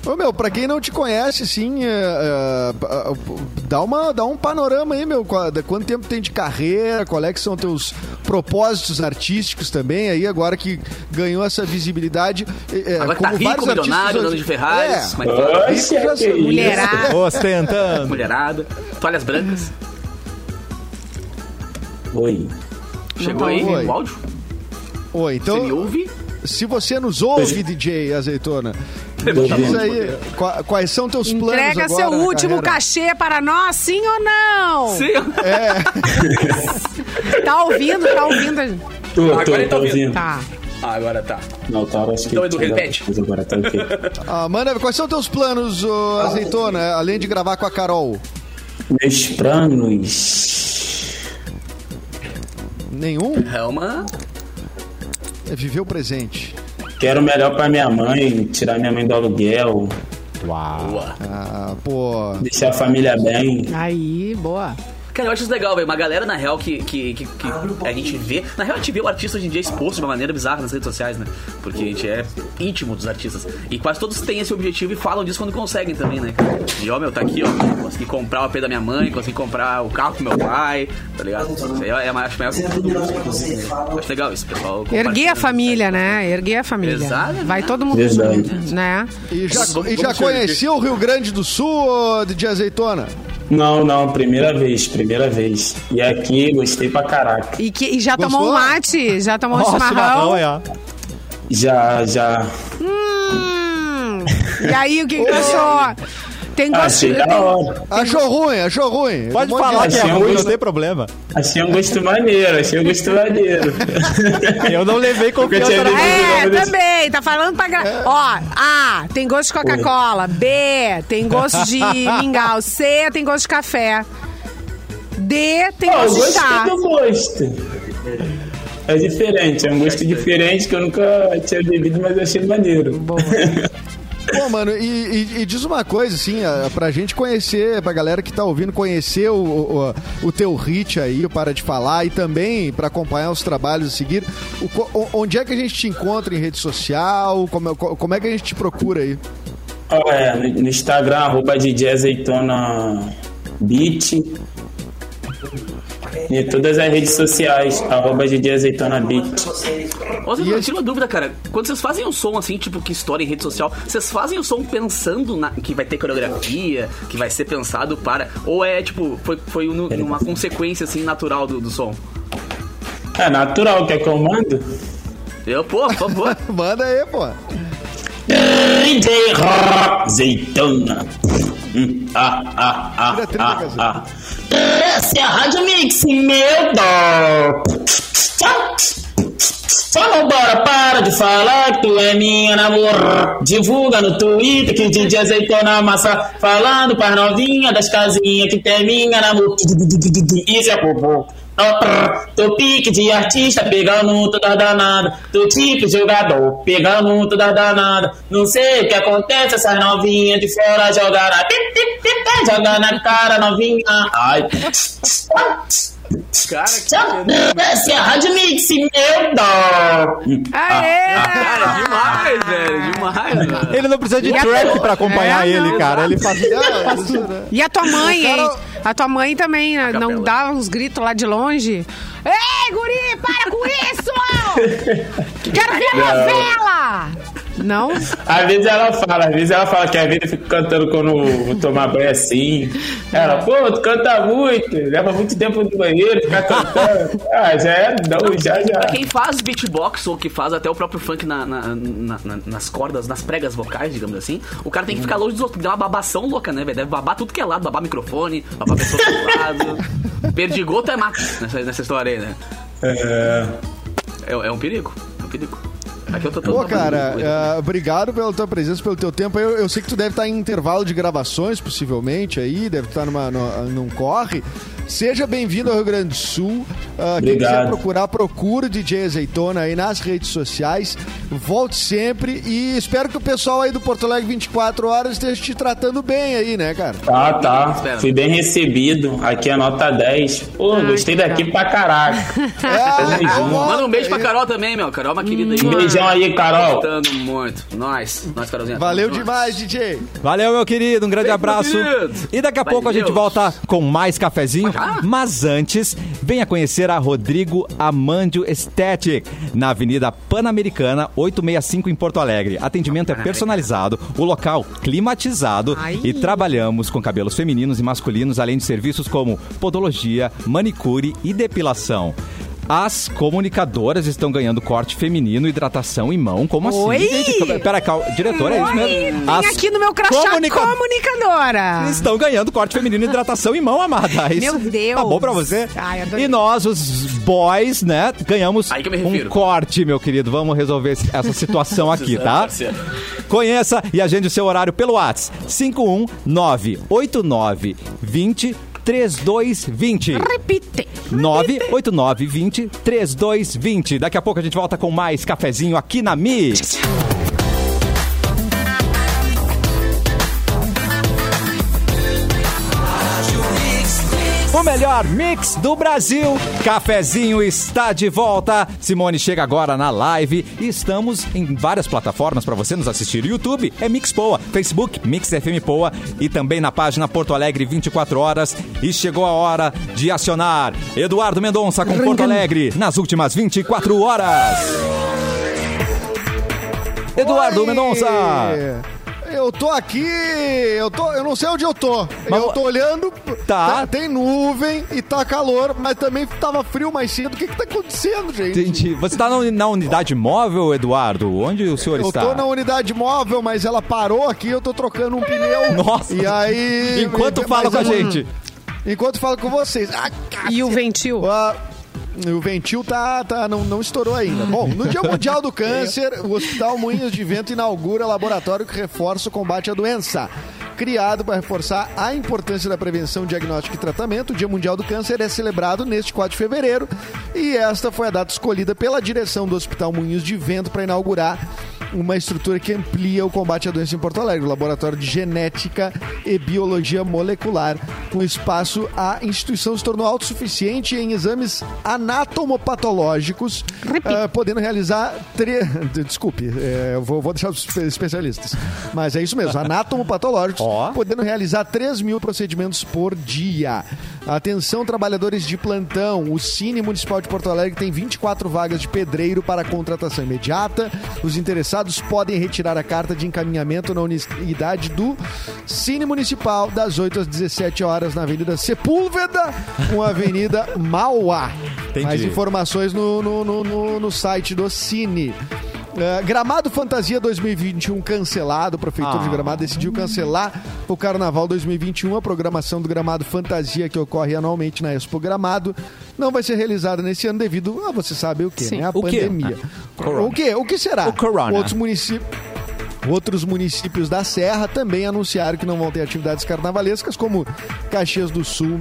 Ô, meu, pra quem não te conhece, sim, é, é, dá, uma, dá um panorama aí, meu. Quanto tempo tem de carreira? Qual é que são teus propósitos artísticos também aí, agora que ganhou essa visibilidade? é, Agora que tá como rico, vários artistas milionário, dono de Ferraris, É, como é que fala? Oxe, Rico já que isso. Mulherada. Ostentando. mulherada, toalhas brancas. Oi. Chegou aí Oi. o áudio? Oi, Você me então, ouve? se você nos ouve, DJ Azeitona, Tô diz ouvindo. aí, qua- quais são teus planos Entrega agora seu último carreira? cachê para nós, sim ou não? Sim. Tá ouvindo, tá ouvindo. Tô, Agora tô, ele tá tô ouvindo. ouvindo. Tá. Ah, agora tá. Não, tá, acho que Então, Edu, repete. coisa Agora tá ok. Ah, manda, quais são teus planos, ô, Azeitona, além de gravar com a Carol? Meus planos. Nenhum? É uma. É viver o presente. Quero o melhor pra minha mãe, tirar minha mãe do aluguel, Uau. Boa. Ah, pô. deixar a família bem. Aí, boa. Cara, eu acho isso legal, velho. Uma galera, na real, que, que, que, que a gente vê. Na real, a gente vê o artista hoje em dia exposto de uma maneira bizarra nas redes sociais, né? Porque a gente é íntimo dos artistas. E quase todos têm esse objetivo e falam disso quando conseguem também, né? E ó, meu, tá aqui, ó. Consegui comprar o AP da minha mãe, consegui comprar o carro do meu pai, tá ligado? Isso aí é a maior, acho maior que. Né? Acho legal isso, pessoal. Erguer a compartilhando. família, né? Erguer a família. Exato. Vai todo mundo junto, né? E já, e já conhecia o Rio Grande do Sul, ô, DJ Azeitona? Não, não, primeira vez, primeira vez. E aqui gostei pra caraca. E, que, e já Gostou? tomou um mate? Já tomou um chimarrão? aí, ó. Já, já. Hum, e aí, o que, que achou? Tem gosto. Achei da hora. Achou ruim, achou ruim. Pode Um falar que é um ruim, não gosto- tem problema. Achei um gosto maneiro, achei um gosto maneiro. Eu não levei confiança na É, Desse- também, tá falando pra. gra- Ó, A, tem gosto de Coca-Cola. B, tem gosto de mingau. C, tem gosto de café. D, tem eu gosto de chá. do gosto. É diferente, é um gosto diferente que eu nunca tinha bebido, mas eu achei maneiro. Boa. Pô, mano, e, e- e diz uma coisa, assim, a- pra gente conhecer, pra galera que tá ouvindo, conhecer o, o, o teu hit aí, o Para de Falar, e também pra acompanhar os trabalhos a seguir, o onde é que a gente te encontra em rede social? Como, co- como é que a gente te procura aí? Ó, é, no, Instagram, arroba DJ Azeitona Beat. E todas as redes sociais, arroba DJ Azeitona Beat. Ô, eu tiro uma dúvida, cara. Quando vocês fazem um som assim, tipo, que estoura em rede social, vocês fazem o som pensando na- que vai ter coreografia, que vai ser pensado para. Ou é, tipo, foi, foi nu- numa consequência assim natural do, do som? É natural, quer que eu mando? Eu, pô, por favor. Manda aí, pô. DJ Azeitona. Hum, ah, ah, ah, ah, ah. Essa é a Rádio Mix, meu dó. Vamos embora, para de falar que tu é minha namorada. Divulga no Twitter que DJ Azeitona massa. Falando pras novinha das casinhas que tem minha namorada. Isso é popô. Tô pique de artista, pegando toda danada. Tô tipo jogador, pegando toda danada. Não sei o que acontece, essas novinhas de fora jogar na. Jogar na cara, novinha. Ai. Cara, que Essa é a Rádio Mix, meu dó. Aê! Cara, demais, velho. Demais, velho. Ele não precisa de E track pra acompanhar É, ele, não, cara. Ele faz. E a tua mãe, hein? A tua mãe também né, não dá uns gritos lá de longe? Ei, guri, para com isso! Quero ver novela! Não? Às vezes ela fala, às vezes ela fala que a vida fica cantando quando vou tomar banho assim. Ela, pô, tu canta muito, leva muito tempo no banheiro, ficar cantando. Ah, já é, não, já, já. Pra quem faz beatbox ou que faz até o próprio funk na- na- na- na- nas cordas, nas pregas vocais, digamos assim, o cara tem que ficar longe dos outros, dá uma babação louca, né, velho? Deve babar tudo que é lado, babar microfone, babar pessoa do lado. Perdigoto é mato nessa, nessa história aí, né? É, É, é um perigo, é um perigo. Aqui eu tô todo Pô, cara, ah, obrigado pela tua presença, pelo teu tempo. Eu, eu sei que tu deve estar em intervalo de gravações, possivelmente, aí, deve estar numa, numa- num corre. Seja bem-vindo ao Rio Grande do Sul. Ah, quem Obrigado. quiser procurar, procura o DJ Azeitona aí nas redes sociais. Volte sempre e espero que o pessoal aí do Porto Alegre 24 horas esteja te tratando bem aí, né, cara? tá, tá. Espera. Fui bem recebido. Aqui é nota 10. Pô, gostei daqui pra caraca. É, junto. Manda um beijo pra Carol também, meu. Carol é uma querida aí. Um beijão aí, Carol. Gostando muito. Nós, nós, Carolzinha. Valeu demais, DJ. Valeu, meu querido. Um grande abraço. E daqui a Vai pouco a gente Deus. volta com mais cafezinho. Já? Mas antes, venha conhecer a Rodrigo Amandio Aesthetic, na Avenida Pan-Americana, 865 em Porto Alegre. Atendimento é personalizado, o local climatizado Ai. e trabalhamos com cabelos femininos e masculinos, além de serviços como podologia, manicure e depilação. As comunicadoras estão ganhando corte feminino, hidratação em mão. Como Oi? assim? Gente, pera, calma. Diretor, é isso mesmo? vem As aqui no meu crachá comunica- comunicadora. Estão ganhando corte feminino e hidratação em mão, amada. Isso Meu Deus. Tá bom pra você? Ai, e nós, os boys, né, ganhamos Aí que eu me um corte, meu querido. Vamos resolver essa situação aqui, tá? Conheça e agende o seu horário pelo WhatsApp. 51989 20 3220. Repite. 98920 3220. Daqui a pouco a gente volta com mais cafezinho aqui na Mix. Melhor mix do Brasil. Cafezinho está de volta. Simone chega agora na live e estamos em várias plataformas para você nos assistir. YouTube é Mix Poa, Facebook Mix FM Poa e também na página Porto Alegre 24 horas. E chegou a hora de acionar Eduardo Mendonça com Porto Alegre nas últimas 24 horas. Eduardo Oi! Mendonça. Eu tô aqui, eu tô, eu não sei onde eu tô. Mas- eu tô olhando, Tá. tem nuvem e tá calor, mas também tava frio mais cedo. O que que tá acontecendo, gente? Entendi. Você está na, na unidade móvel, Eduardo? Onde o senhor Eu está? tô na unidade móvel, mas ela parou aqui, eu tô trocando um pneu. Nossa. E aí. Enquanto fala com a eu- gente. Enquanto falo com vocês. Ah, E o ventil? Ah, o ventil tá, tá, não, não estourou ainda. Bom, no Dia Mundial do Câncer, o Hospital Moinhos de Vento inaugura laboratório que reforça o combate à doença. Criado para reforçar a importância da prevenção, diagnóstico e tratamento, o Dia Mundial do Câncer é celebrado neste 4 de fevereiro e esta foi a data escolhida pela direção do Hospital Moinhos de Vento para inaugurar uma estrutura que amplia o combate à doença em Porto Alegre, o Laboratório de Genética e Biologia Molecular. Com espaço, a instituição se tornou autossuficiente em exames anatomopatológicos, ah, podendo realizar... Tre... Desculpe, é, vou, vou deixar os espe- especialistas. Mas é isso mesmo, anatomopatológicos, Ó. podendo realizar 3 mil procedimentos por dia. Atenção, trabalhadores de plantão. O Cine Municipal de Porto Alegre tem 24 vagas de pedreiro para contratação imediata. Os interessados podem retirar a carta de encaminhamento na unidade do Cine Municipal das 8 às 17 horas na Avenida Sepúlveda com a Avenida Mauá. Entendi. Mais informações no, no, no, no- no site do Cine. É, Gramado Fantasia 2021 cancelado. O Prefeitura Ah. de Gramado decidiu cancelar o Carnaval 2021. A programação do Gramado Fantasia, que ocorre anualmente na Expo Gramado, não vai ser realizada nesse ano devido a você sabe o que, Sim. né? A O quê? pandemia. Corona. o que? O que será? O corona. Outros municípios. Outros municípios da Serra também anunciaram que não vão ter atividades carnavalescas, como Caxias do Sul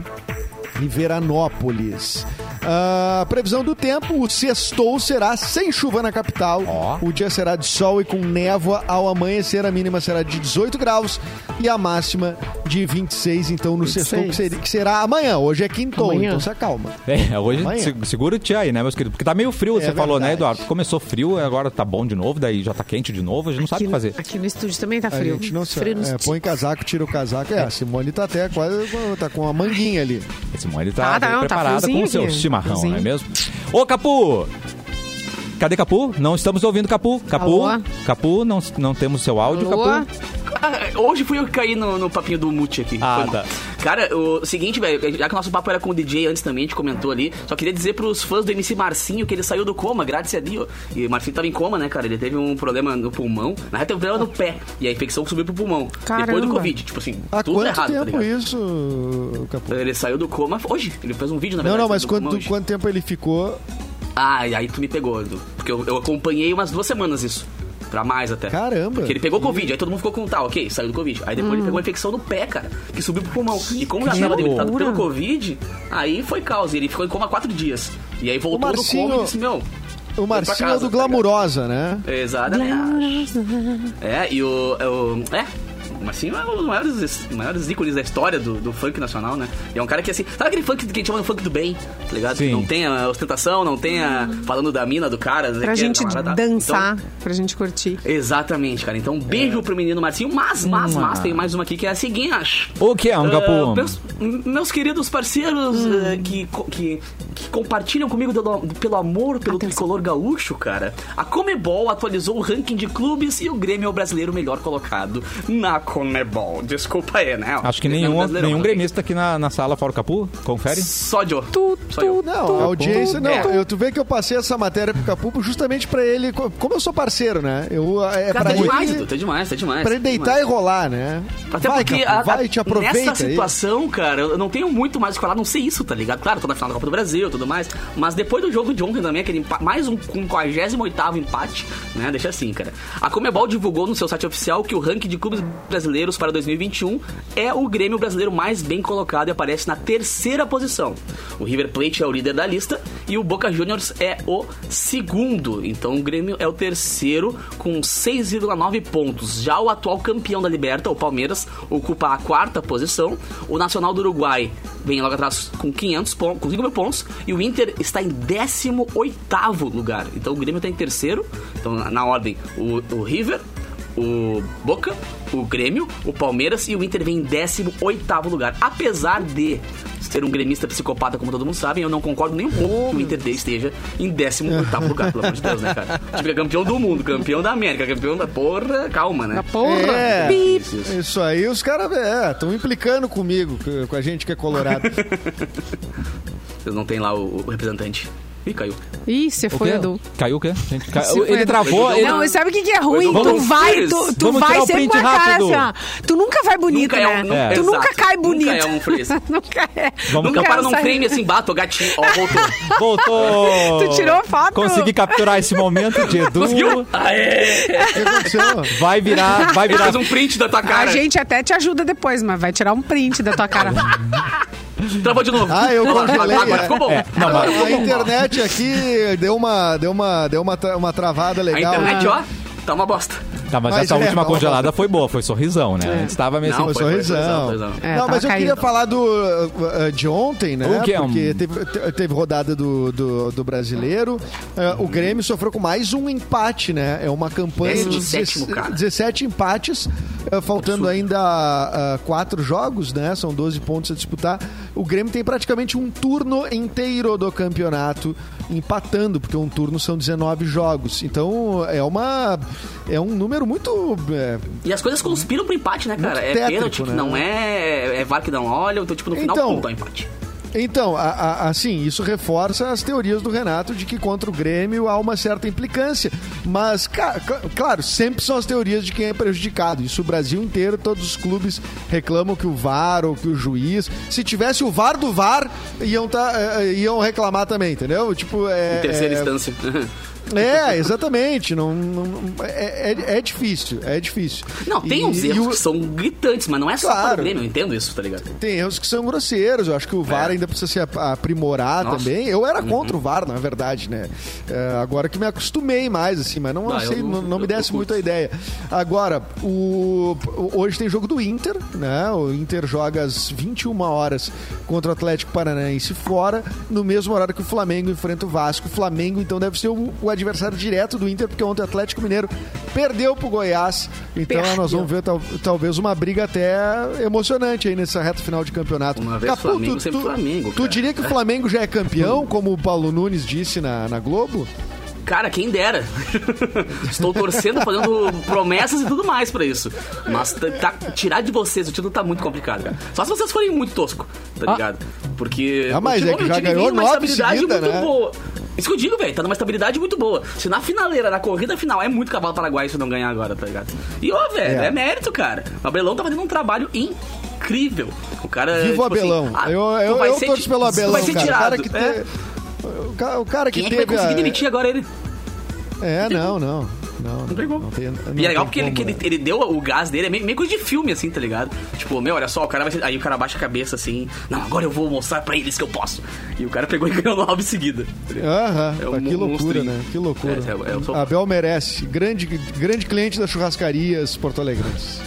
e Veranópolis. Ah, previsão do tempo: o sextou será sem chuva na capital. Ó. O dia será de sol e com névoa ao amanhecer. A mínima será de 18 graus e a máxima de 26. Então, no 26. sextou, que seria, que será amanhã. Hoje é quintou, Amanhã. então se acalma. É, hoje Amanhã. se- segura o tia aí, né, meus queridos? Porque tá meio frio, você É falou, né. Eduardo? Começou frio, agora tá bom de novo, daí já tá quente de novo, a gente não sabe o que fazer. aqui no estúdio também tá A frio. gente não frio sabe. no É, estúdio. põe casaco, tira o casaco. É, a Simone tá até quase tá com a manguinha ali. A Simone tá Ah, não, tá preparada com o seu chimarrão, não é mesmo? Ô, Capu! Cadê Capu? Não estamos ouvindo Capu. Capu, Alô? Capu, não, não temos seu áudio, Alô? Capu. Ah, hoje fui eu que caí no, no papinho do Mute aqui. Ah, tá. Cara, o seguinte, velho, já que o nosso papo era com o DJ antes também, a gente comentou ali, só queria dizer pros fãs do MC Marcinho que ele saiu do coma, graças a Deus. E o Marcinho tava em coma, né, cara? Ele teve um problema no pulmão, na real teve um problema no pé, e a infecção subiu pro pulmão. Depois do Caramba. Covid, tipo assim, Há tudo quanto errado, tá tempo ligado? isso, Capu? Ele saiu do coma hoje, ele fez um vídeo, na Não, verdade. não, mas do coma quanto, quanto tempo ele ficou? Ah, e aí tu me pegou, Edu. Porque eu, eu acompanhei umas duas semanas isso. Pra mais até. Caramba. Porque ele pegou Covid, aí todo mundo ficou com tá, ok, saiu do Covid. Aí depois ele pegou uma infecção no pé, cara, que subiu pro pulmão. E como já que tava debilitado pelo Covid, aí foi causa. E ele ficou em coma quatro dias. E aí voltou do coma e disse, meu. O Marcinho casa, é do tá Glamurosa, né? Exatamente. É, e o. É, o, é o Marcinho é um dos maiores, maiores ícones da história do, do funk nacional, né? E é um cara que assim. Sabe aquele funk que a gente chama de funk do bem? Tá ligado? Sim. Que não tem a ostentação, não tem a. falando da mina, do cara. dizer Pra que é gente camarada. dançar, Então, pra gente curtir. Exatamente, cara. Então, beijo pro menino Marcinho. Mas, mas, mas, tem mais uma aqui que é a seguinte. O que é um Ah, Capu? meus, meus queridos parceiros eh, que, co- que, que compartilham comigo pelo, pelo amor pelo tricolor gaúcho, cara, a Comebol atualizou o ranking de clubes e o Grêmio é o brasileiro melhor colocado na Comebol. Desculpa aí, né? Acho que é nenhum, nenhum gremista aqui na, na sala fora o Capu. Confere? Só Joe. Tu, Só eu. Não, a audiência, não. É. Eu, tu vê que eu passei essa matéria pro Capu justamente pra ele. co- Como eu sou parceiro, né? Eu, é Cara, pra tá demais, ele. Tá demais, tá demais. Pra ele tá deitar demais. e rolar, né? Até vai, porque Capu, a- vai, te aproveita nessa aí. situação, cara, eu não tenho muito mais o que falar, não sei isso, tá ligado? Claro, tô na final da Copa do Brasil, e tudo mais. Mas depois do jogo de ontem também, aquele mais um 58 empate, né? Deixa assim, cara. A Comebol divulgou no seu site oficial que o ranking de clubes brasileiros para 2021 é o Grêmio brasileiro mais bem colocado e aparece na terceira posição. O River Plate é o líder da lista e o Boca Juniors é o segundo. Então o Grêmio é o terceiro com 6,9 pontos. Já o atual campeão da Liberta, o Palmeiras, ocupa a quarta posição. O Nacional do Uruguai vem logo atrás com 500 pontos, com 5 mil pontos. E o Inter está em 18º lugar. Então o Grêmio está em terceiro. Então na ordem, o, o River, o Boca, o Grêmio, o Palmeiras e o Inter vem em 18º lugar. Apesar de ser um gremista psicopata, como todo mundo sabe, eu não concordo nem um pouco que o Inter D esteja em 18º lugar, pelo amor de Deus, né, cara? Tipo, é campeão do mundo, campeão da América, campeão da porra, calma, né? Da porra. É. Isso, isso. Isso aí, os caras estão implicando comigo, com- com a gente que é colorado. Vocês não tem lá o, o representante. Ih, caiu. Ih, você foi? Edu. Caiu o quê? Gente, Ele Edu. travou. Ele- Não, sabe o que, que é ruim? Tu vai, tu, tu vai sempre com a cara assim, ó. Tu nunca vai bonito, Nunca é né? um- nu- É. Tu exato. nunca cai bonito. Nunca é um freeze. nunca é. Vamos nunca para é num frame assim, bato, gatinho. Ó, voltou. Voltou! Tu tirou a foto? Consegui capturar esse momento de Edu. Conseguiu? Aê! O que aconteceu? Vai virar, vai virar. Faz um print da tua A cara. gente até te ajuda depois, mas vai tirar um print da tua cara. Travou de novo. Ah, eu Agora, congelei, agora é. ficou bom. É, não, Agora mas- A internet aqui deu uma, deu uma, deu uma, tra- uma travada A legal. internet, ó, tá uma bosta. Tá, mas, Mas essa é, última congelada foi boa, foi sorrisão, né? Antes tava meio Não, assim. Foi foi, sorrisão. foi, foi, foi, É, não, mas eu queria falar do uh, de ontem, né? O que é um- Porque teve, te- teve rodada do, do, do brasileiro. Uh, o Grêmio sofreu com mais um empate, né? É uma campanha de 17º, cara. 17 empates, uh, faltando ainda uh, quatro jogos, né? São 12 pontos a disputar. O Grêmio tem praticamente um turno inteiro do campeonato empatando, porque um turno são 19 jogos. Então é uma é um número muito é, E as coisas conspiram pro empate, né, cara? É tétrico, pênalti que né? não é, é VAR que não olha, então, tipo, no final, Então, dá um empate. Então, a- a- assim, isso reforça as teorias do Renato de que contra o Grêmio há uma certa implicância. Mas, claro, sempre são as teorias de quem é prejudicado. Isso o Brasil inteiro, todos os clubes reclamam que o VAR ou que o juiz. Se tivesse o VAR do VAR, iam, tá, eh, eh, iam reclamar também, entendeu? Tipo, é. Em terceira é, instância. É, exatamente. Não, não- é, é- é difícil, é difícil. Não, tem E- uns erros o- que são gritantes, mas não é só para Claro. o Grêmio, eu entendo isso, tá ligado? Tem erros que são grosseiros. Eu acho que o VAR É. ainda precisa se ap- aprimorar Nossa. também. Eu era Uhum. contra o VAR, na verdade, né? É, agora que me acostumei mais, assim, mas não, Ah, sei, não, não- não me eu muito a ideia. Agora, o, hoje tem jogo do Inter, né? O Inter joga às 21 horas contra o Atlético Paranaense fora, no mesmo horário que o Flamengo enfrenta o Vasco. O Flamengo, então, deve ser o, o adversário direto do Inter, porque ontem o Atlético Mineiro perdeu pro Goiás. Então, Perdeu. nós vamos ver tal- talvez uma briga até emocionante aí nessa reta final de campeonato. Uma vez Flamengo, sempre Flamengo, Tu cara. diria que o Flamengo já é campeão, como o Paulo Nunes disse na, na Globo? Cara, quem dera. Estou torcendo, fazendo promessas e tudo mais pra isso. Mas tá- tirar de vocês o título tá muito complicado, cara. Só se vocês forem muito tosco, tá Ah. ligado? Porque. Ah, mas é que já ganhou nove estabilidade seguida, muito né? boa. Isso que eu digo, velho, tá numa estabilidade muito boa. Se na finaleira, na corrida final, é muito cavalo paraguai se não ganhar agora, tá ligado? E ó, velho, É. é. mérito, cara. O Abelão tá fazendo um trabalho incrível. O cara. Viva o tipo assim, Abelão. ah, eu eu, eu torço pelo Abelão, vai ser cara. O cara tirado, que é. te- o ca- o cara que Quem é que vai teve conseguir a... demitir agora ele? É, não, não. Não, Não tem como. tem- não e é legal porque ele, como, que ele, né? ele deu o gás dele, é meio, meio coisa de filme, assim, tá ligado? Tipo, meu, olha só, o cara vai. Aí o cara baixa a cabeça assim, não, agora eu vou mostrar pra eles que eu posso. E o cara pegou e ganhou nove em seguida. Aham, É um que loucura, monstrinho. né? Que loucura. É, é, eu sou- Abel merece. Grande, grande cliente das churrascarias Porto Alegrenses.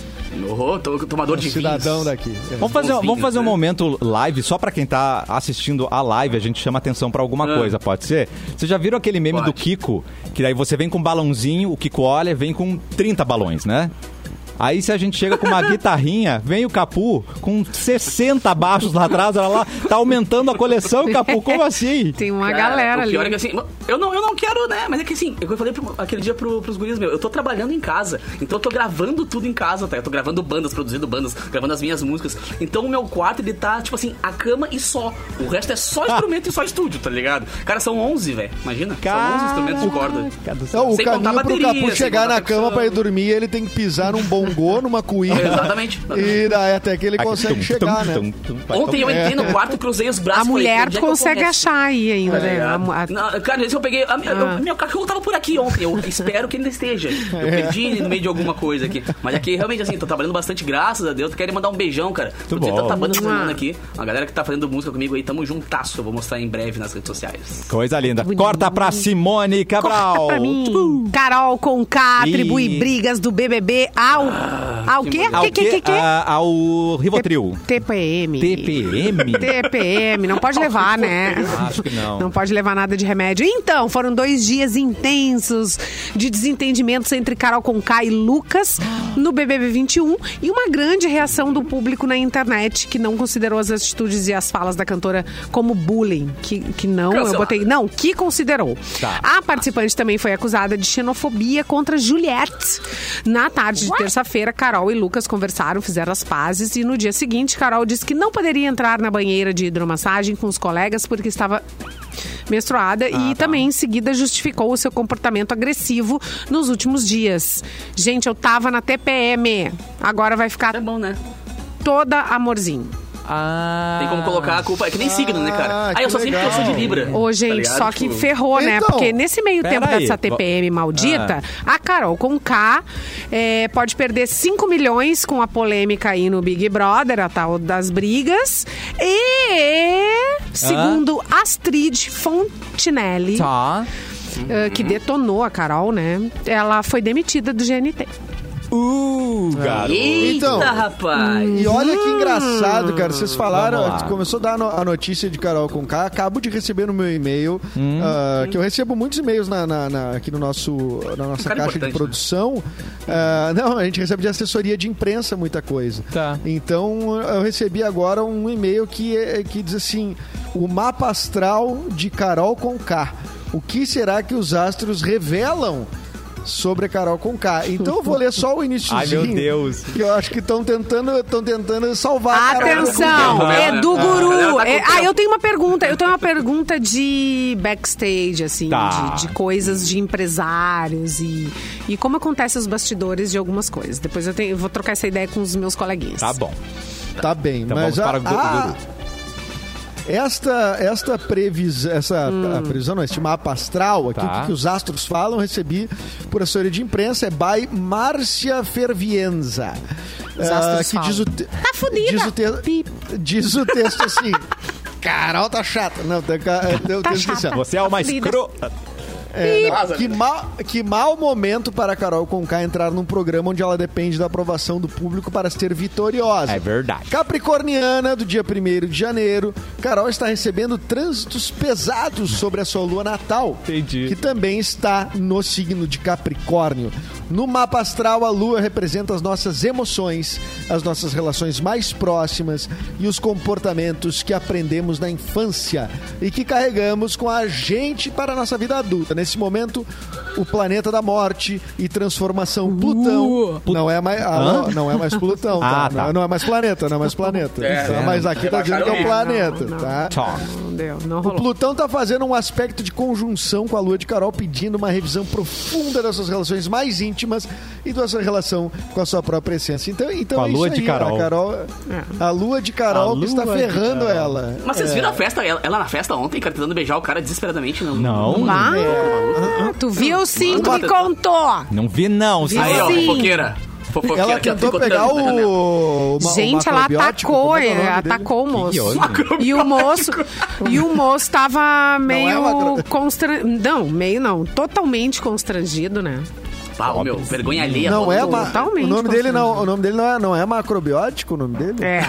Oh, to- tomador Um de cidadão vinhos. daqui. É. Vamos fazer, vamos fazer um vinhos, né? momento live, só pra quem tá assistindo a live, a gente chama atenção pra alguma Ah. coisa, pode ser? Vocês já viram aquele meme Pode. do Kiko? Que daí você vem com um balãozinho, o Kiko olha, vem com 30 balões, né? Aí se a gente chega com uma guitarrinha, vem o Capu com 60 baixos lá atrás, olha lá, tá aumentando a coleção, Capu, como assim? Tem uma Cara, galera ali. é que assim, eu não, eu não quero, né? Mas é que assim, eu falei pro- aquele dia pro, pros guris, meu, eu tô trabalhando em casa. Então eu tô gravando tudo em casa, tá? Eu tô gravando bandas, produzindo bandas, gravando as minhas músicas. Então o meu quarto, ele tá, tipo assim, a cama e só. O resto é só instrumento e só estúdio, tá ligado? Cara, são 11, velho. Imagina. São 11 instrumentos de corda. Então, o Sem caminho pro bateria, Capu sem chegar na cama pra ir dormir, ele tem que pisar num bongô, numa cuíca. Exatamente. E daí até que ele Aqui, consegue tum, chegar, tum, né? tum, tum, vai Ontem eu entrei no quarto, cruzei os braços. A falei, mulher onde é eu consegue achar aí ainda, né? É, A não, cara, esse eu peguei. a- Ah. Meu cachorro tava por aqui ontem. Eu espero que ele ainda esteja. Eu perdi ele no meio de alguma coisa aqui. Mas aqui, realmente, assim, tô trabalhando bastante, graças a Deus. Quero mandar um beijão, cara. Tô bom. tentando tanta banda semana aqui. A galera que tá fazendo música comigo aí, tamo juntasso. Eu vou mostrar em breve nas redes sociais. Coisa linda. Corta pra Simone Cabral. Pra mim. Carol com K atribui brigas do BBB ao. Ao que quê? maravilha. Ao Que, que, que, quê? que? A- ao Rivotril. TPM. TPM? TPM, não pode levar, né? Acho que não. Não pode levar nada de remédio. Então, foram dois dias intensos de desentendimentos entre Carol Conká e Lucas no BBB 21 e uma grande reação do público na internet que não considerou as atitudes e as falas da cantora como bullying. Que, que não, eu botei. Não, que considerou. Tá. A participante também foi acusada de xenofobia contra Juliette. Na tarde de terça-feira, Carol e Lucas conversaram, fizeram as pazes e no dia seguinte, Carol disse que não poderia entrar na banheira de hidromassagem com os colegas porque estava menstruada e também em seguida justificou o seu comportamento agressivo nos últimos dias. Gente, eu tava na TPM. Agora vai ficar É bom, né? toda amorzinho. Ah. Tem como colocar a culpa. É que nem signo, né, cara? Ah, Ah, eu que sou sempre que eu sou de. Libra. Ô, tá gente, ligado? só que Tipo, ferrou, né? Então, Porque nesse meio tempo aí, dessa TPM maldita, a Carol com K é, pode perder 5 milhões com a polêmica aí no Big Brother, a tal das brigas. E, segundo Astrid Fontinelli, Tá. eh, que detonou a Carol, né? Ela foi demitida do GNT. Uh, garoto. Eita, Então, rapaz. E olha que engraçado, cara. Vocês falaram, começou a dar a no- a notícia de Carol com K. Acabo de receber no meu e-mail, ah, que eu recebo muitos e-mails na, na- na- aqui no nosso, na nossa caixa de importante, né? produção. Ah, não, a gente recebe de assessoria de imprensa muita coisa. Tá. Então eu recebi agora um e-mail que, é- que diz assim: o mapa astral de Carol com K. O que será que os astros revelam? Sobre a Carol com K. Então eu vou ler só o iníciozinho. Ai, meu Deus. Que eu acho que estão tentando, estão tentando salvar a Carol Atenção, Conká. é do guru. tá É- ah, eu tenho uma pergunta. Eu tenho uma pergunta de backstage, assim, Tá. de, de coisas de empresários e, e como acontece os bastidores de algumas coisas. Depois eu, tenho, eu vou trocar essa ideia com os meus coleguinhas. Tá bom. Tá bem, Então mas vamos para o gu- a- guru. Esta esta previsão, essa a previsão, não, este mapa astral aqui, Tá. o que, que os astros falam, recebi por assessoria de imprensa, é by Márcia Fervienza. Os Ah, astros que falam. diz o, te- Tá fudida. diz o, te- diz o texto assim. Carol tá chata. Não, Tá assim, ó. chata. Você é uma Fudida. escrota. É, não, que, né? mal, que mau momento para a Carol Conká entrar num programa onde ela depende da aprovação do público para ser vitoriosa. É verdade. Capricorniana, do dia 1 de janeiro, Carol está recebendo trânsitos pesados sobre a sua lua natal, Entendi. que também está no signo de Capricórnio. No mapa astral, a lua representa as nossas emoções, as nossas relações mais próximas e os comportamentos que aprendemos na infância e que carregamos com a gente para a nossa vida adulta. Nesse momento, o planeta da morte e transformação Plutão não é mais, ah, não, não é mais Plutão, tá? Ah, tá. Não, não é mais planeta, não é mais planeta. É, Tá? é. Mas aqui tá dizendo que é o planeta, Não, não. Não não O rolou. Plutão tá fazendo um aspecto de conjunção com a lua de Carol, pedindo uma revisão profunda das suas relações mais íntimas e da sua relação com a sua própria essência. Então, então Com a é lua isso de aí, Carol. A, Carol, a lua de Carol que está lua de ferrando Carol. ela. Mas vocês É. viram a festa? Ela, ela na festa ontem, cara, tentando beijar o cara desesperadamente. Não. Não. Ah, tu viu sim, tu me contou. Não vi, não. Viu? Aí, ó, fofoqueira. Ela tentou pegar o. ma- o Gente, ela atacou, é é o ele nome dele? atacou o moço. E o moço, e o moço tava meio macro- constrangido. Não, meio não, totalmente constrangido, né? Ô, meu, vergonha alheia. Não é, ma- Totalmente o nome dele não, o nome dele não é, não é macrobiótico, o nome dele? É,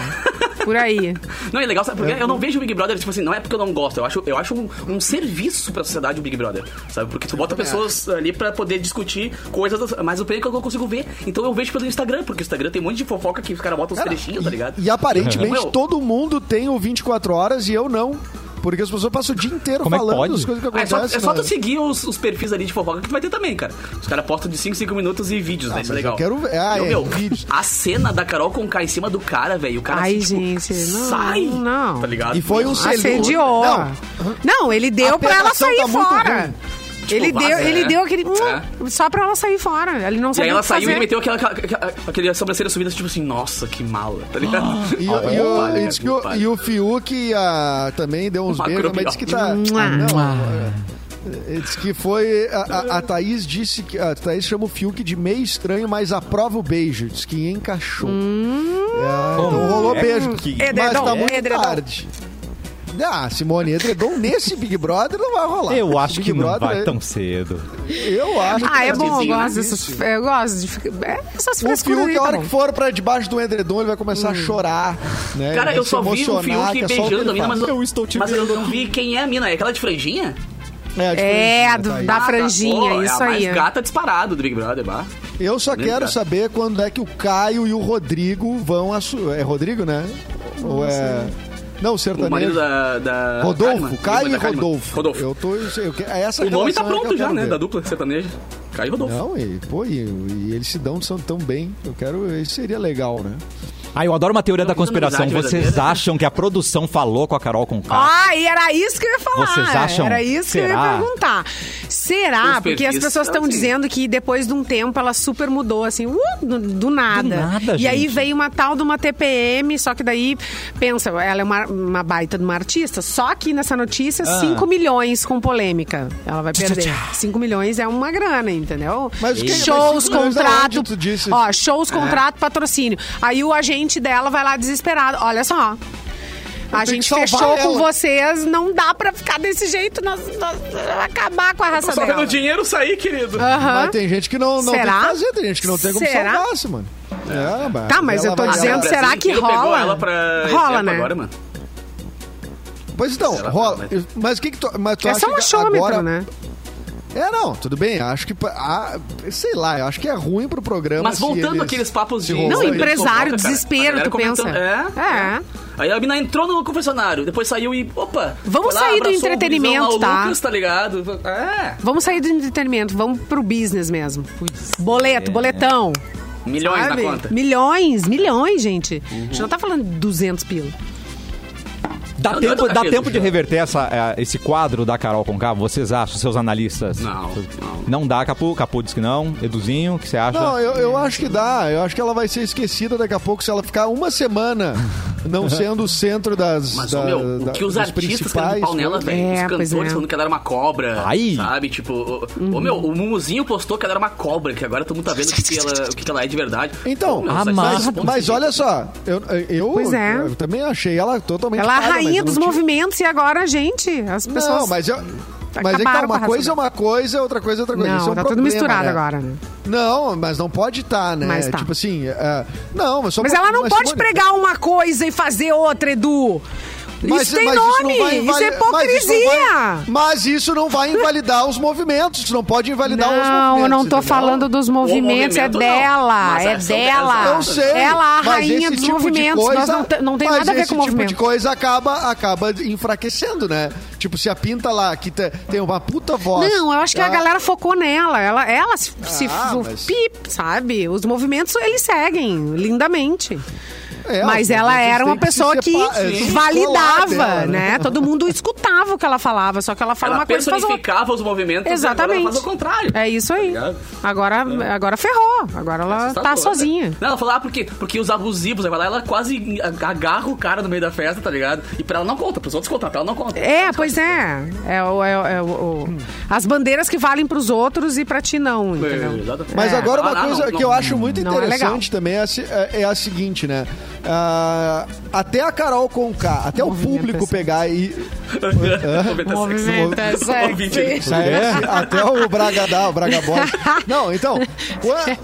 por aí. Não, é legal, sabe? Porque eu não vejo o Big Brother, tipo assim, não é porque eu não gosto. Eu acho, eu acho um, um serviço pra sociedade o Big Brother, sabe? Porque tu bota pessoas ali pra poder discutir coisas, mas o é que eu não consigo ver. Então eu vejo pelo Instagram, porque o Instagram tem um monte de fofoca que os caras botam os trechinhos, tá ligado? E aparentemente Meu. todo mundo tem o 24 horas e eu não. Porque as pessoas passam o dia inteiro Como é falando pode? das coisas que Ah, é só, acontecem. é só né? tu seguir os, os perfis ali de fofoca que tu vai ter também, cara. Os caras postam de 5 5 minutos e vídeos, né? Isso é legal. eu quero ver- ah, ô, é, meu, vídeos. A cena da Carol com K em cima do cara, velho. O cara Ai, assim, tipo, gente, não, sai. não. Tá ligado? E foi um selinho. Assediou. Não, Não, ele deu A pra ela pegação sair tá muito fora. Ruim. Ele vaza, deu, ele é. deu aquele. hum, Só pra ela sair fora. Ele não E aí sabia o ela que saiu fazer. e meteu aquela, aquela, aquele sobrancelha subida, tipo assim, nossa, que mala, tá ligado? E, o- Ah, e o, vale, e né, diz que o, e o Fiuk ah, também deu uns beijos, mas disse que tá. Mua. Não, é, diz que foi. A, a, a Thaís disse que. A Thaís chama o Fiuk de meio estranho, mas aprova o beijo. Diz que encaixou. É, então rolou é beijo. que- Mas tá muito edredom. tarde. Ah, Simone, Edredom nesse Big Brother não vai rolar. Eu acho Big que não Brother vai é- tão cedo. Eu acho Ah, é que bom, eu né? gosto dessas. Eu gosto de ficar. é, essas O Fiuk, aí, a tá hora bom. que for pra debaixo do edredom, ele vai começar a chorar. Né? Cara, eu só vi o emocionar, Fiuk que é o beijando a mina, mas. Eu estou te mas eu não vi quem é a mina. É aquela de franjinha? É, a É, a do- Thaís. da Ah, tá. franjinha, Pô, isso é a aí. mais gata disparado do Big Brother, bah. Eu só Nem quero cara. saber quando é que o Caio e o Rodrigo vão. É Rodrigo, né? Ou é. Não, o O sertanejo. marido da... da Rodolfo. Caio e. Rodolfo. Rodolfo. Eu tô. Eu, é essa O nome tá pronto já, né? Da dupla sertaneja. Caio Rodolfo. Não, e, pô, e, e eles se dão são tão bem. Eu quero. Isso seria legal, né? Ah, eu adoro uma teoria da conspiração. Vocês acham que a produção falou com a Carol com? Ah, e era isso que eu ia falar. Vocês acham? Era isso que eu ia Será? perguntar. Será? Os Porque as pessoas estão assim. dizendo que depois de um tempo ela super mudou, assim, uh, do, do nada. Do nada, e aí gente. veio uma tal de uma TPM, só que daí, pensa, ela é uma, uma baita de uma artista, só que nessa notícia, Ah. 5 milhões com polêmica. Ela vai perder. tchá. 5 milhões é uma grana, entendeu? Mas o que- mas shows, milhões contrato. aonde tu disse? Ó, shows, contrato, patrocínio. Aí o agente dela vai lá desesperado. Olha só. A tenho que gente salvar fechou com ela. vocês, não dá pra ficar desse jeito, nós, nós- acabar com a raça Só dela. pelo dinheiro sair, querido. Mas tem gente que não, não tem que fazer, tem gente que não tem como Será? salvar-se, mano. É, mas Tá, mas eu tô dizendo, ela- será que rola? ela pra Rola, né? Agora, mano. Pois então, rola. Mas- Mas o que que tu. Mas tu É acha só um que achômetro, agora, né? É, não, tudo bem. Acho que. ah, sei lá, eu acho que é ruim pro programa. Mas voltando eles- aqueles papos de. Não, empresário, desespero, tu pensa. comentando- É, É. Aí a mina entrou no confessionário, depois saiu e. Opa! Vamos lá, sair do entretenimento, o tá? Lucas, tá ligado? É. Vamos sair do entretenimento, vamos pro business mesmo. Boleto, boletão. Milhões sabe? na conta. Milhões, milhões, gente. A gente não tá falando de 200 pila. Dá Não, tempo, não é dá tempo de reverter essa, eh, esse quadro da Carol com K? Vocês acham, seus analistas? Não, não. Não dá, Capu? Capu diz que não. Eduzinho, o que você acha? Não, eu, eu acho que dá. Eu acho que ela vai ser esquecida daqui a pouco se ela ficar uma semana não sendo o centro das. Mas, da, ô, meu, da- o que os artistas querem pau nela, coisas. velho. É, os cantores é. falando que ela era uma cobra. Ai. Sabe? Tipo, ô, ô, meu, o Mumuzinho postou que ela era uma cobra, que agora todo mundo tá vendo o que, que ela, o que, ela é de verdade. Então, Ô, meu, mas- Mas, mas olha só, eu, eu, Pois é. eu também achei ela totalmente. Ela é a rainha eu dos movimentos e agora a gente, as pessoas... Não, mas eu. Mas é que tá, uma coisa é uma coisa, outra coisa é outra coisa. Não, Isso é um tá tudo problema, misturado né? agora, né? Não, mas não pode estar, né? Mas tá. Tipo assim, é, não, mas só Mas ela não pode Simone, pregar uma coisa e fazer outra, Edu. Mas- isso tem mas nome, não vai isso, invali- é mas isso não hipocrisia. vai- Mas isso não vai invalidar os movimentos. Isso não pode invalidar os movimentos. Não, eu não tô entendeu? falando dos movimentos, é movimento, não. dela, Mas é dela. Eu sei. Ela é a mas rainha esse dos tipo de movimentos, coisa- nós não, não tem mas nada a ver esse com tipo movimento. de coisa acaba, acaba enfraquecendo, né? Tipo, se a pinta lá, que te- tem uma puta voz... Não, eu acho que a ah, galera focou nela. Ela, ela se, se Ah, fu- mas- pip, sabe? Os movimentos eles seguem lindamente. É, Mas os ela era uma pessoa que é, validava, dela, né? Todo mundo escutava o que ela falava, só que ela fala Ela uma coisa e faz outra. personificava os movimentos Exatamente. ela faz o contrário. É isso aí. Tá? Agora, agora ferrou. Agora ela tá sozinha. né? Não, ela falou, ah, porque, porque os abusivos, agora ela quase agarra o cara no meio da festa, tá ligado? E pra ela não conta, pros outros contar, pra ela não conta. É, pois é. É, o, é, o- é o- o- as bandeiras que valem pros outros e pra ti não, entendeu? É, exatamente. Mas É. agora uma Ah, coisa não, que eu não. acho muito é interessante também é é- é a seguinte, né? Ah, até a Carol Conká, até o público pegar e... Movimento é sexy. Aí é até o Braga dá, o Braga Boy. Não, então,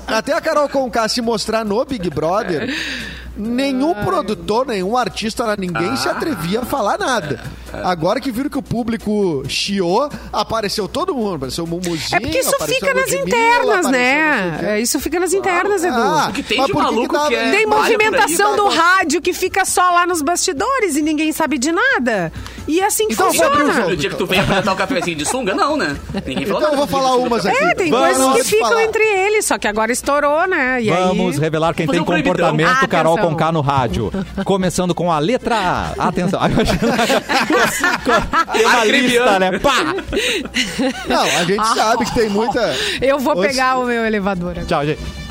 até a Carol Conká se mostrar no Big Brother, nenhum produtor, nenhum artista, ninguém se atrevia a falar nada. Agora que viram que o público chiou, apareceu todo mundo. Apareceu o Mumuzinho, É porque isso fica nas Ludmilla, internas, né? É, isso fica nas internas, Edu. Ah, O que tem de que maluco que dá- que é- Tem aí, movimentação tá do rádio que fica só lá nos bastidores e ninguém sabe de nada. E é assim que Então, funciona. vou abrir o No dia que tu vem apresentar o cafezinho de sunga, não, né? Ninguém falou Então eu vou falar umas aqui. É, tem Vamos coisas que ficam falar. entre eles, só que agora estourou, né? E Vamos aí... revelar quem tem um comportamento. Carol com K no rádio. Começando com a letra A. Atenção. Tem uma lista, né? Pá! Não, a gente sabe que tem muita. Eu vou pegar o meu elevador agora. Tchau, gente.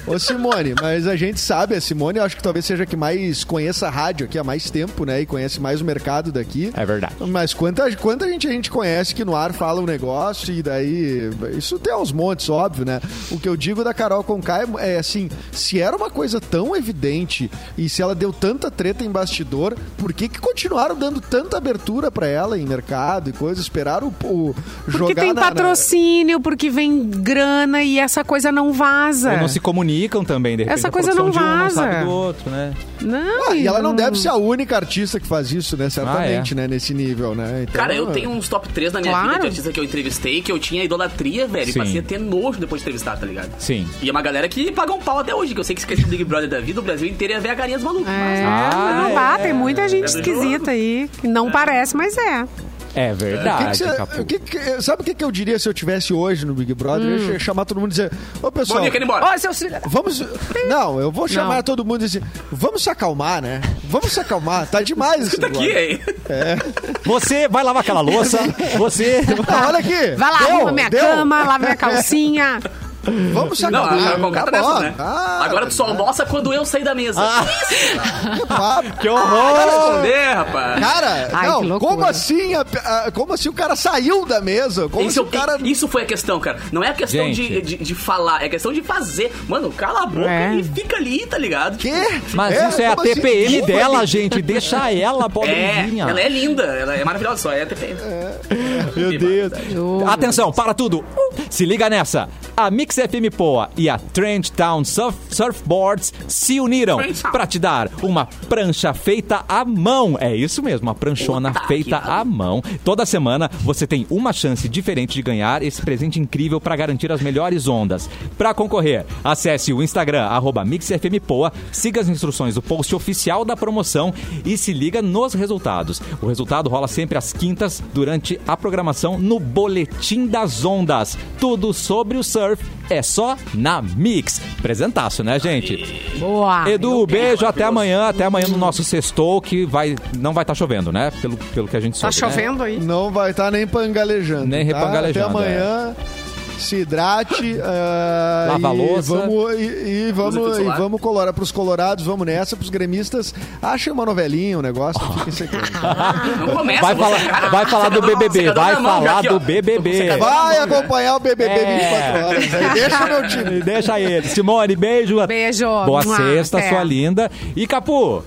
Ô Simone, mas a gente sabe, a Simone eu acho que talvez seja a que mais conheça a rádio aqui há mais tempo, né? E conhece mais o mercado daqui. É verdade. Mas quanta, quanta gente a gente conhece que no ar fala um negócio e daí. Isso tem aos montes, óbvio, né? O que eu digo da Carol Conká é, é assim: se era uma coisa tão evidente e se ela deu tanta treta em bastidor, por que, que continuaram dando tanta abertura pra ela em mercado e coisa? Esperaram o, o Porque jogar tem na- na- patrocínio, porque vem grana e essa coisa não vaza. Ou não se comunicam também, de repente. Essa coisa não de um não vaza. sabe do outro, né? Não, Ah, e ela não deve ser a única artista que faz isso, né? Certamente, Ah, né? Nesse nível, né? Então, Cara, eu tenho uns top 3 na minha Claro. vida de artista que eu entrevistei, que eu tinha idolatria, velho. Sim. E passei a ter nojo depois de entrevistar, tá ligado? Sim. E é uma galera que paga um pau até hoje, que eu sei que esquece do Big Brother da vida, o Brasil inteiro ia ver a carinha dos malucos. É, Ah, mas não é. tem muita gente É esquisita aí. que Não parece, mas é. É O que que verdade, o que que- sabe o que, que eu diria se eu tivesse hoje no Big Brother? Eu ia chamar todo mundo e dizer: Ô pessoal, quero ir embora. Ó, filhos. vamos. Não, eu vou chamar Não. todo mundo e dizer: vamos se acalmar, né? Vamos se acalmar, tá demais isso. Escuta aqui, hein? Você vai lavar aquela louça, você... Não, olha aqui. Vai lá, deu, arruma minha deu. cama, lava minha calcinha. Vamos se Não, acalmar. a Concata tá né? Ah, Agora tu só almoça quando eu sair da mesa. que papo. Que horror! esconder, rapaz. Cara, Ai, não, que como assim? a- a- como assim o cara saiu da mesa? Como Isso, se o cara. isso foi a questão, cara. Não é a questão de, de, de falar, é a questão de fazer. Mano, cala a boca É. e fica ali, tá ligado? Quê? Mas isso é a como assim? TPM Desculpa, dela, gente. Deixa ela, É, pobrezinha. ela é linda, ela é maravilhosa, só é TPM. Meu Deus. Atenção, para tudo. Se liga nessa. A Mix FM Poa e a Trend Town Surf Surfboards se uniram para te dar uma prancha feita à mão. É isso mesmo, uma pranchona Puta feita à mão. Toda semana você tem uma chance diferente de ganhar esse presente incrível para garantir as melhores ondas. Para concorrer, acesse o Instagram arroba MixFMPoa, siga as instruções do post oficial da promoção e se liga nos resultados. O resultado rola sempre às quintas durante a programação no Boletim das Ondas. Tudo sobre o surf é só na Mix. Presentaço, né, gente? Boa. Edu, beijo, até amanhã, até amanhã no nosso sextou, que vai, não vai estar chovendo, né? Pelo, pelo que a gente Tá soube, né? chovendo aí? Não vai estar nem pangalejando. Nem tá? repangalejando, Até amanhã. Se hidrate. ah, Lava a e louça. Vamos, e, e vamos, e vamos colorar pros colorados, vamos nessa, pros gremistas. Achem uma novelinha, um negócio, fiquem secando. Não começa, Vai falar, cara. vai falar do BBB, secador vai falar aqui, do. BBB. Vai acompanhar o BBB É. 24 horas. Aí deixa meu time. Deixa ele. Simone, beijo. Beijo. Boa Mua, sexta, até. sua linda. E Capu,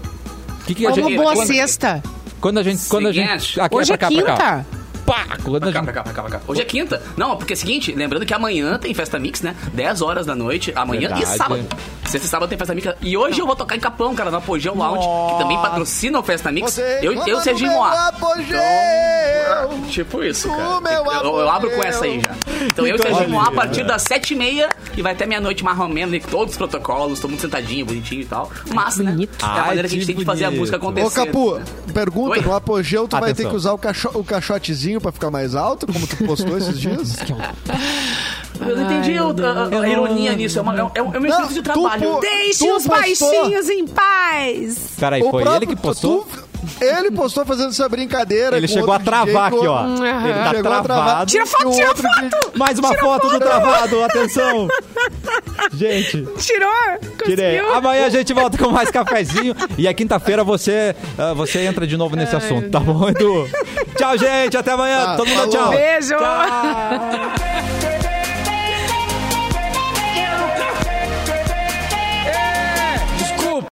que que a Como gente... boa quando, sexta. quando a gente... Quando a gente Seguinte. aqui, Hoje é pra cá, pra cá. quinta. Pá, quando a Pra cá, pra cá, pra cá, pra cá. Hoje é quinta. Não, porque é o seguinte, lembrando que amanhã tem festa mix, né? 10 horas da noite, amanhã Verdade. e sábado. Sexta e sábado tem festa mix. E hoje eu vou tocar em Capão, cara, no Apogeu Lounge, que também patrocina o Festa Mix. Você eu, eu reclama Serginho Moá. apogeu. Tipo isso, O cara. meu eu, eu, abro com essa aí já. Então eu e o Então, Serginho Moá a partir das 7h30 e vai até meia-noite mais ou menos, né, todos os protocolos, todo mundo sentadinho, bonitinho e tal. Massa, né? bonito. É a Ai, maneira que a gente tem de fazer a música Ô, acontecer. Capu, pergunta, Oi? no apogeu tu vai ter Atenção. que usar o, caixo- o caixotezinho pra ficar mais alto, como tu postou esses dias? Eu não entendi o- a, a ironia nisso. É, uma, é, um- é um Não, espírito de trabalho. pô- Deixe Tu os postou- baixinhos em paz. Peraí, foi próprio- ele que postou? tu- ele postou fazendo essa brincadeira. Ele com chegou a outro travar DJ, aqui, com- ó. Ele tá Chegou a travar. travado. Tira foto, E o tira outro foto. Mais uma foto do travado, atenção. Gente, Tirou? tirei. Conseguiu? Amanhã a gente volta com mais cafezinho. E a quinta-feira você, ah, você entra de novo nesse assunto, tá bom, Edu? Tchau, gente. Até amanhã. Tá, Todo mundo falou. tchau. Beijo. Tchau.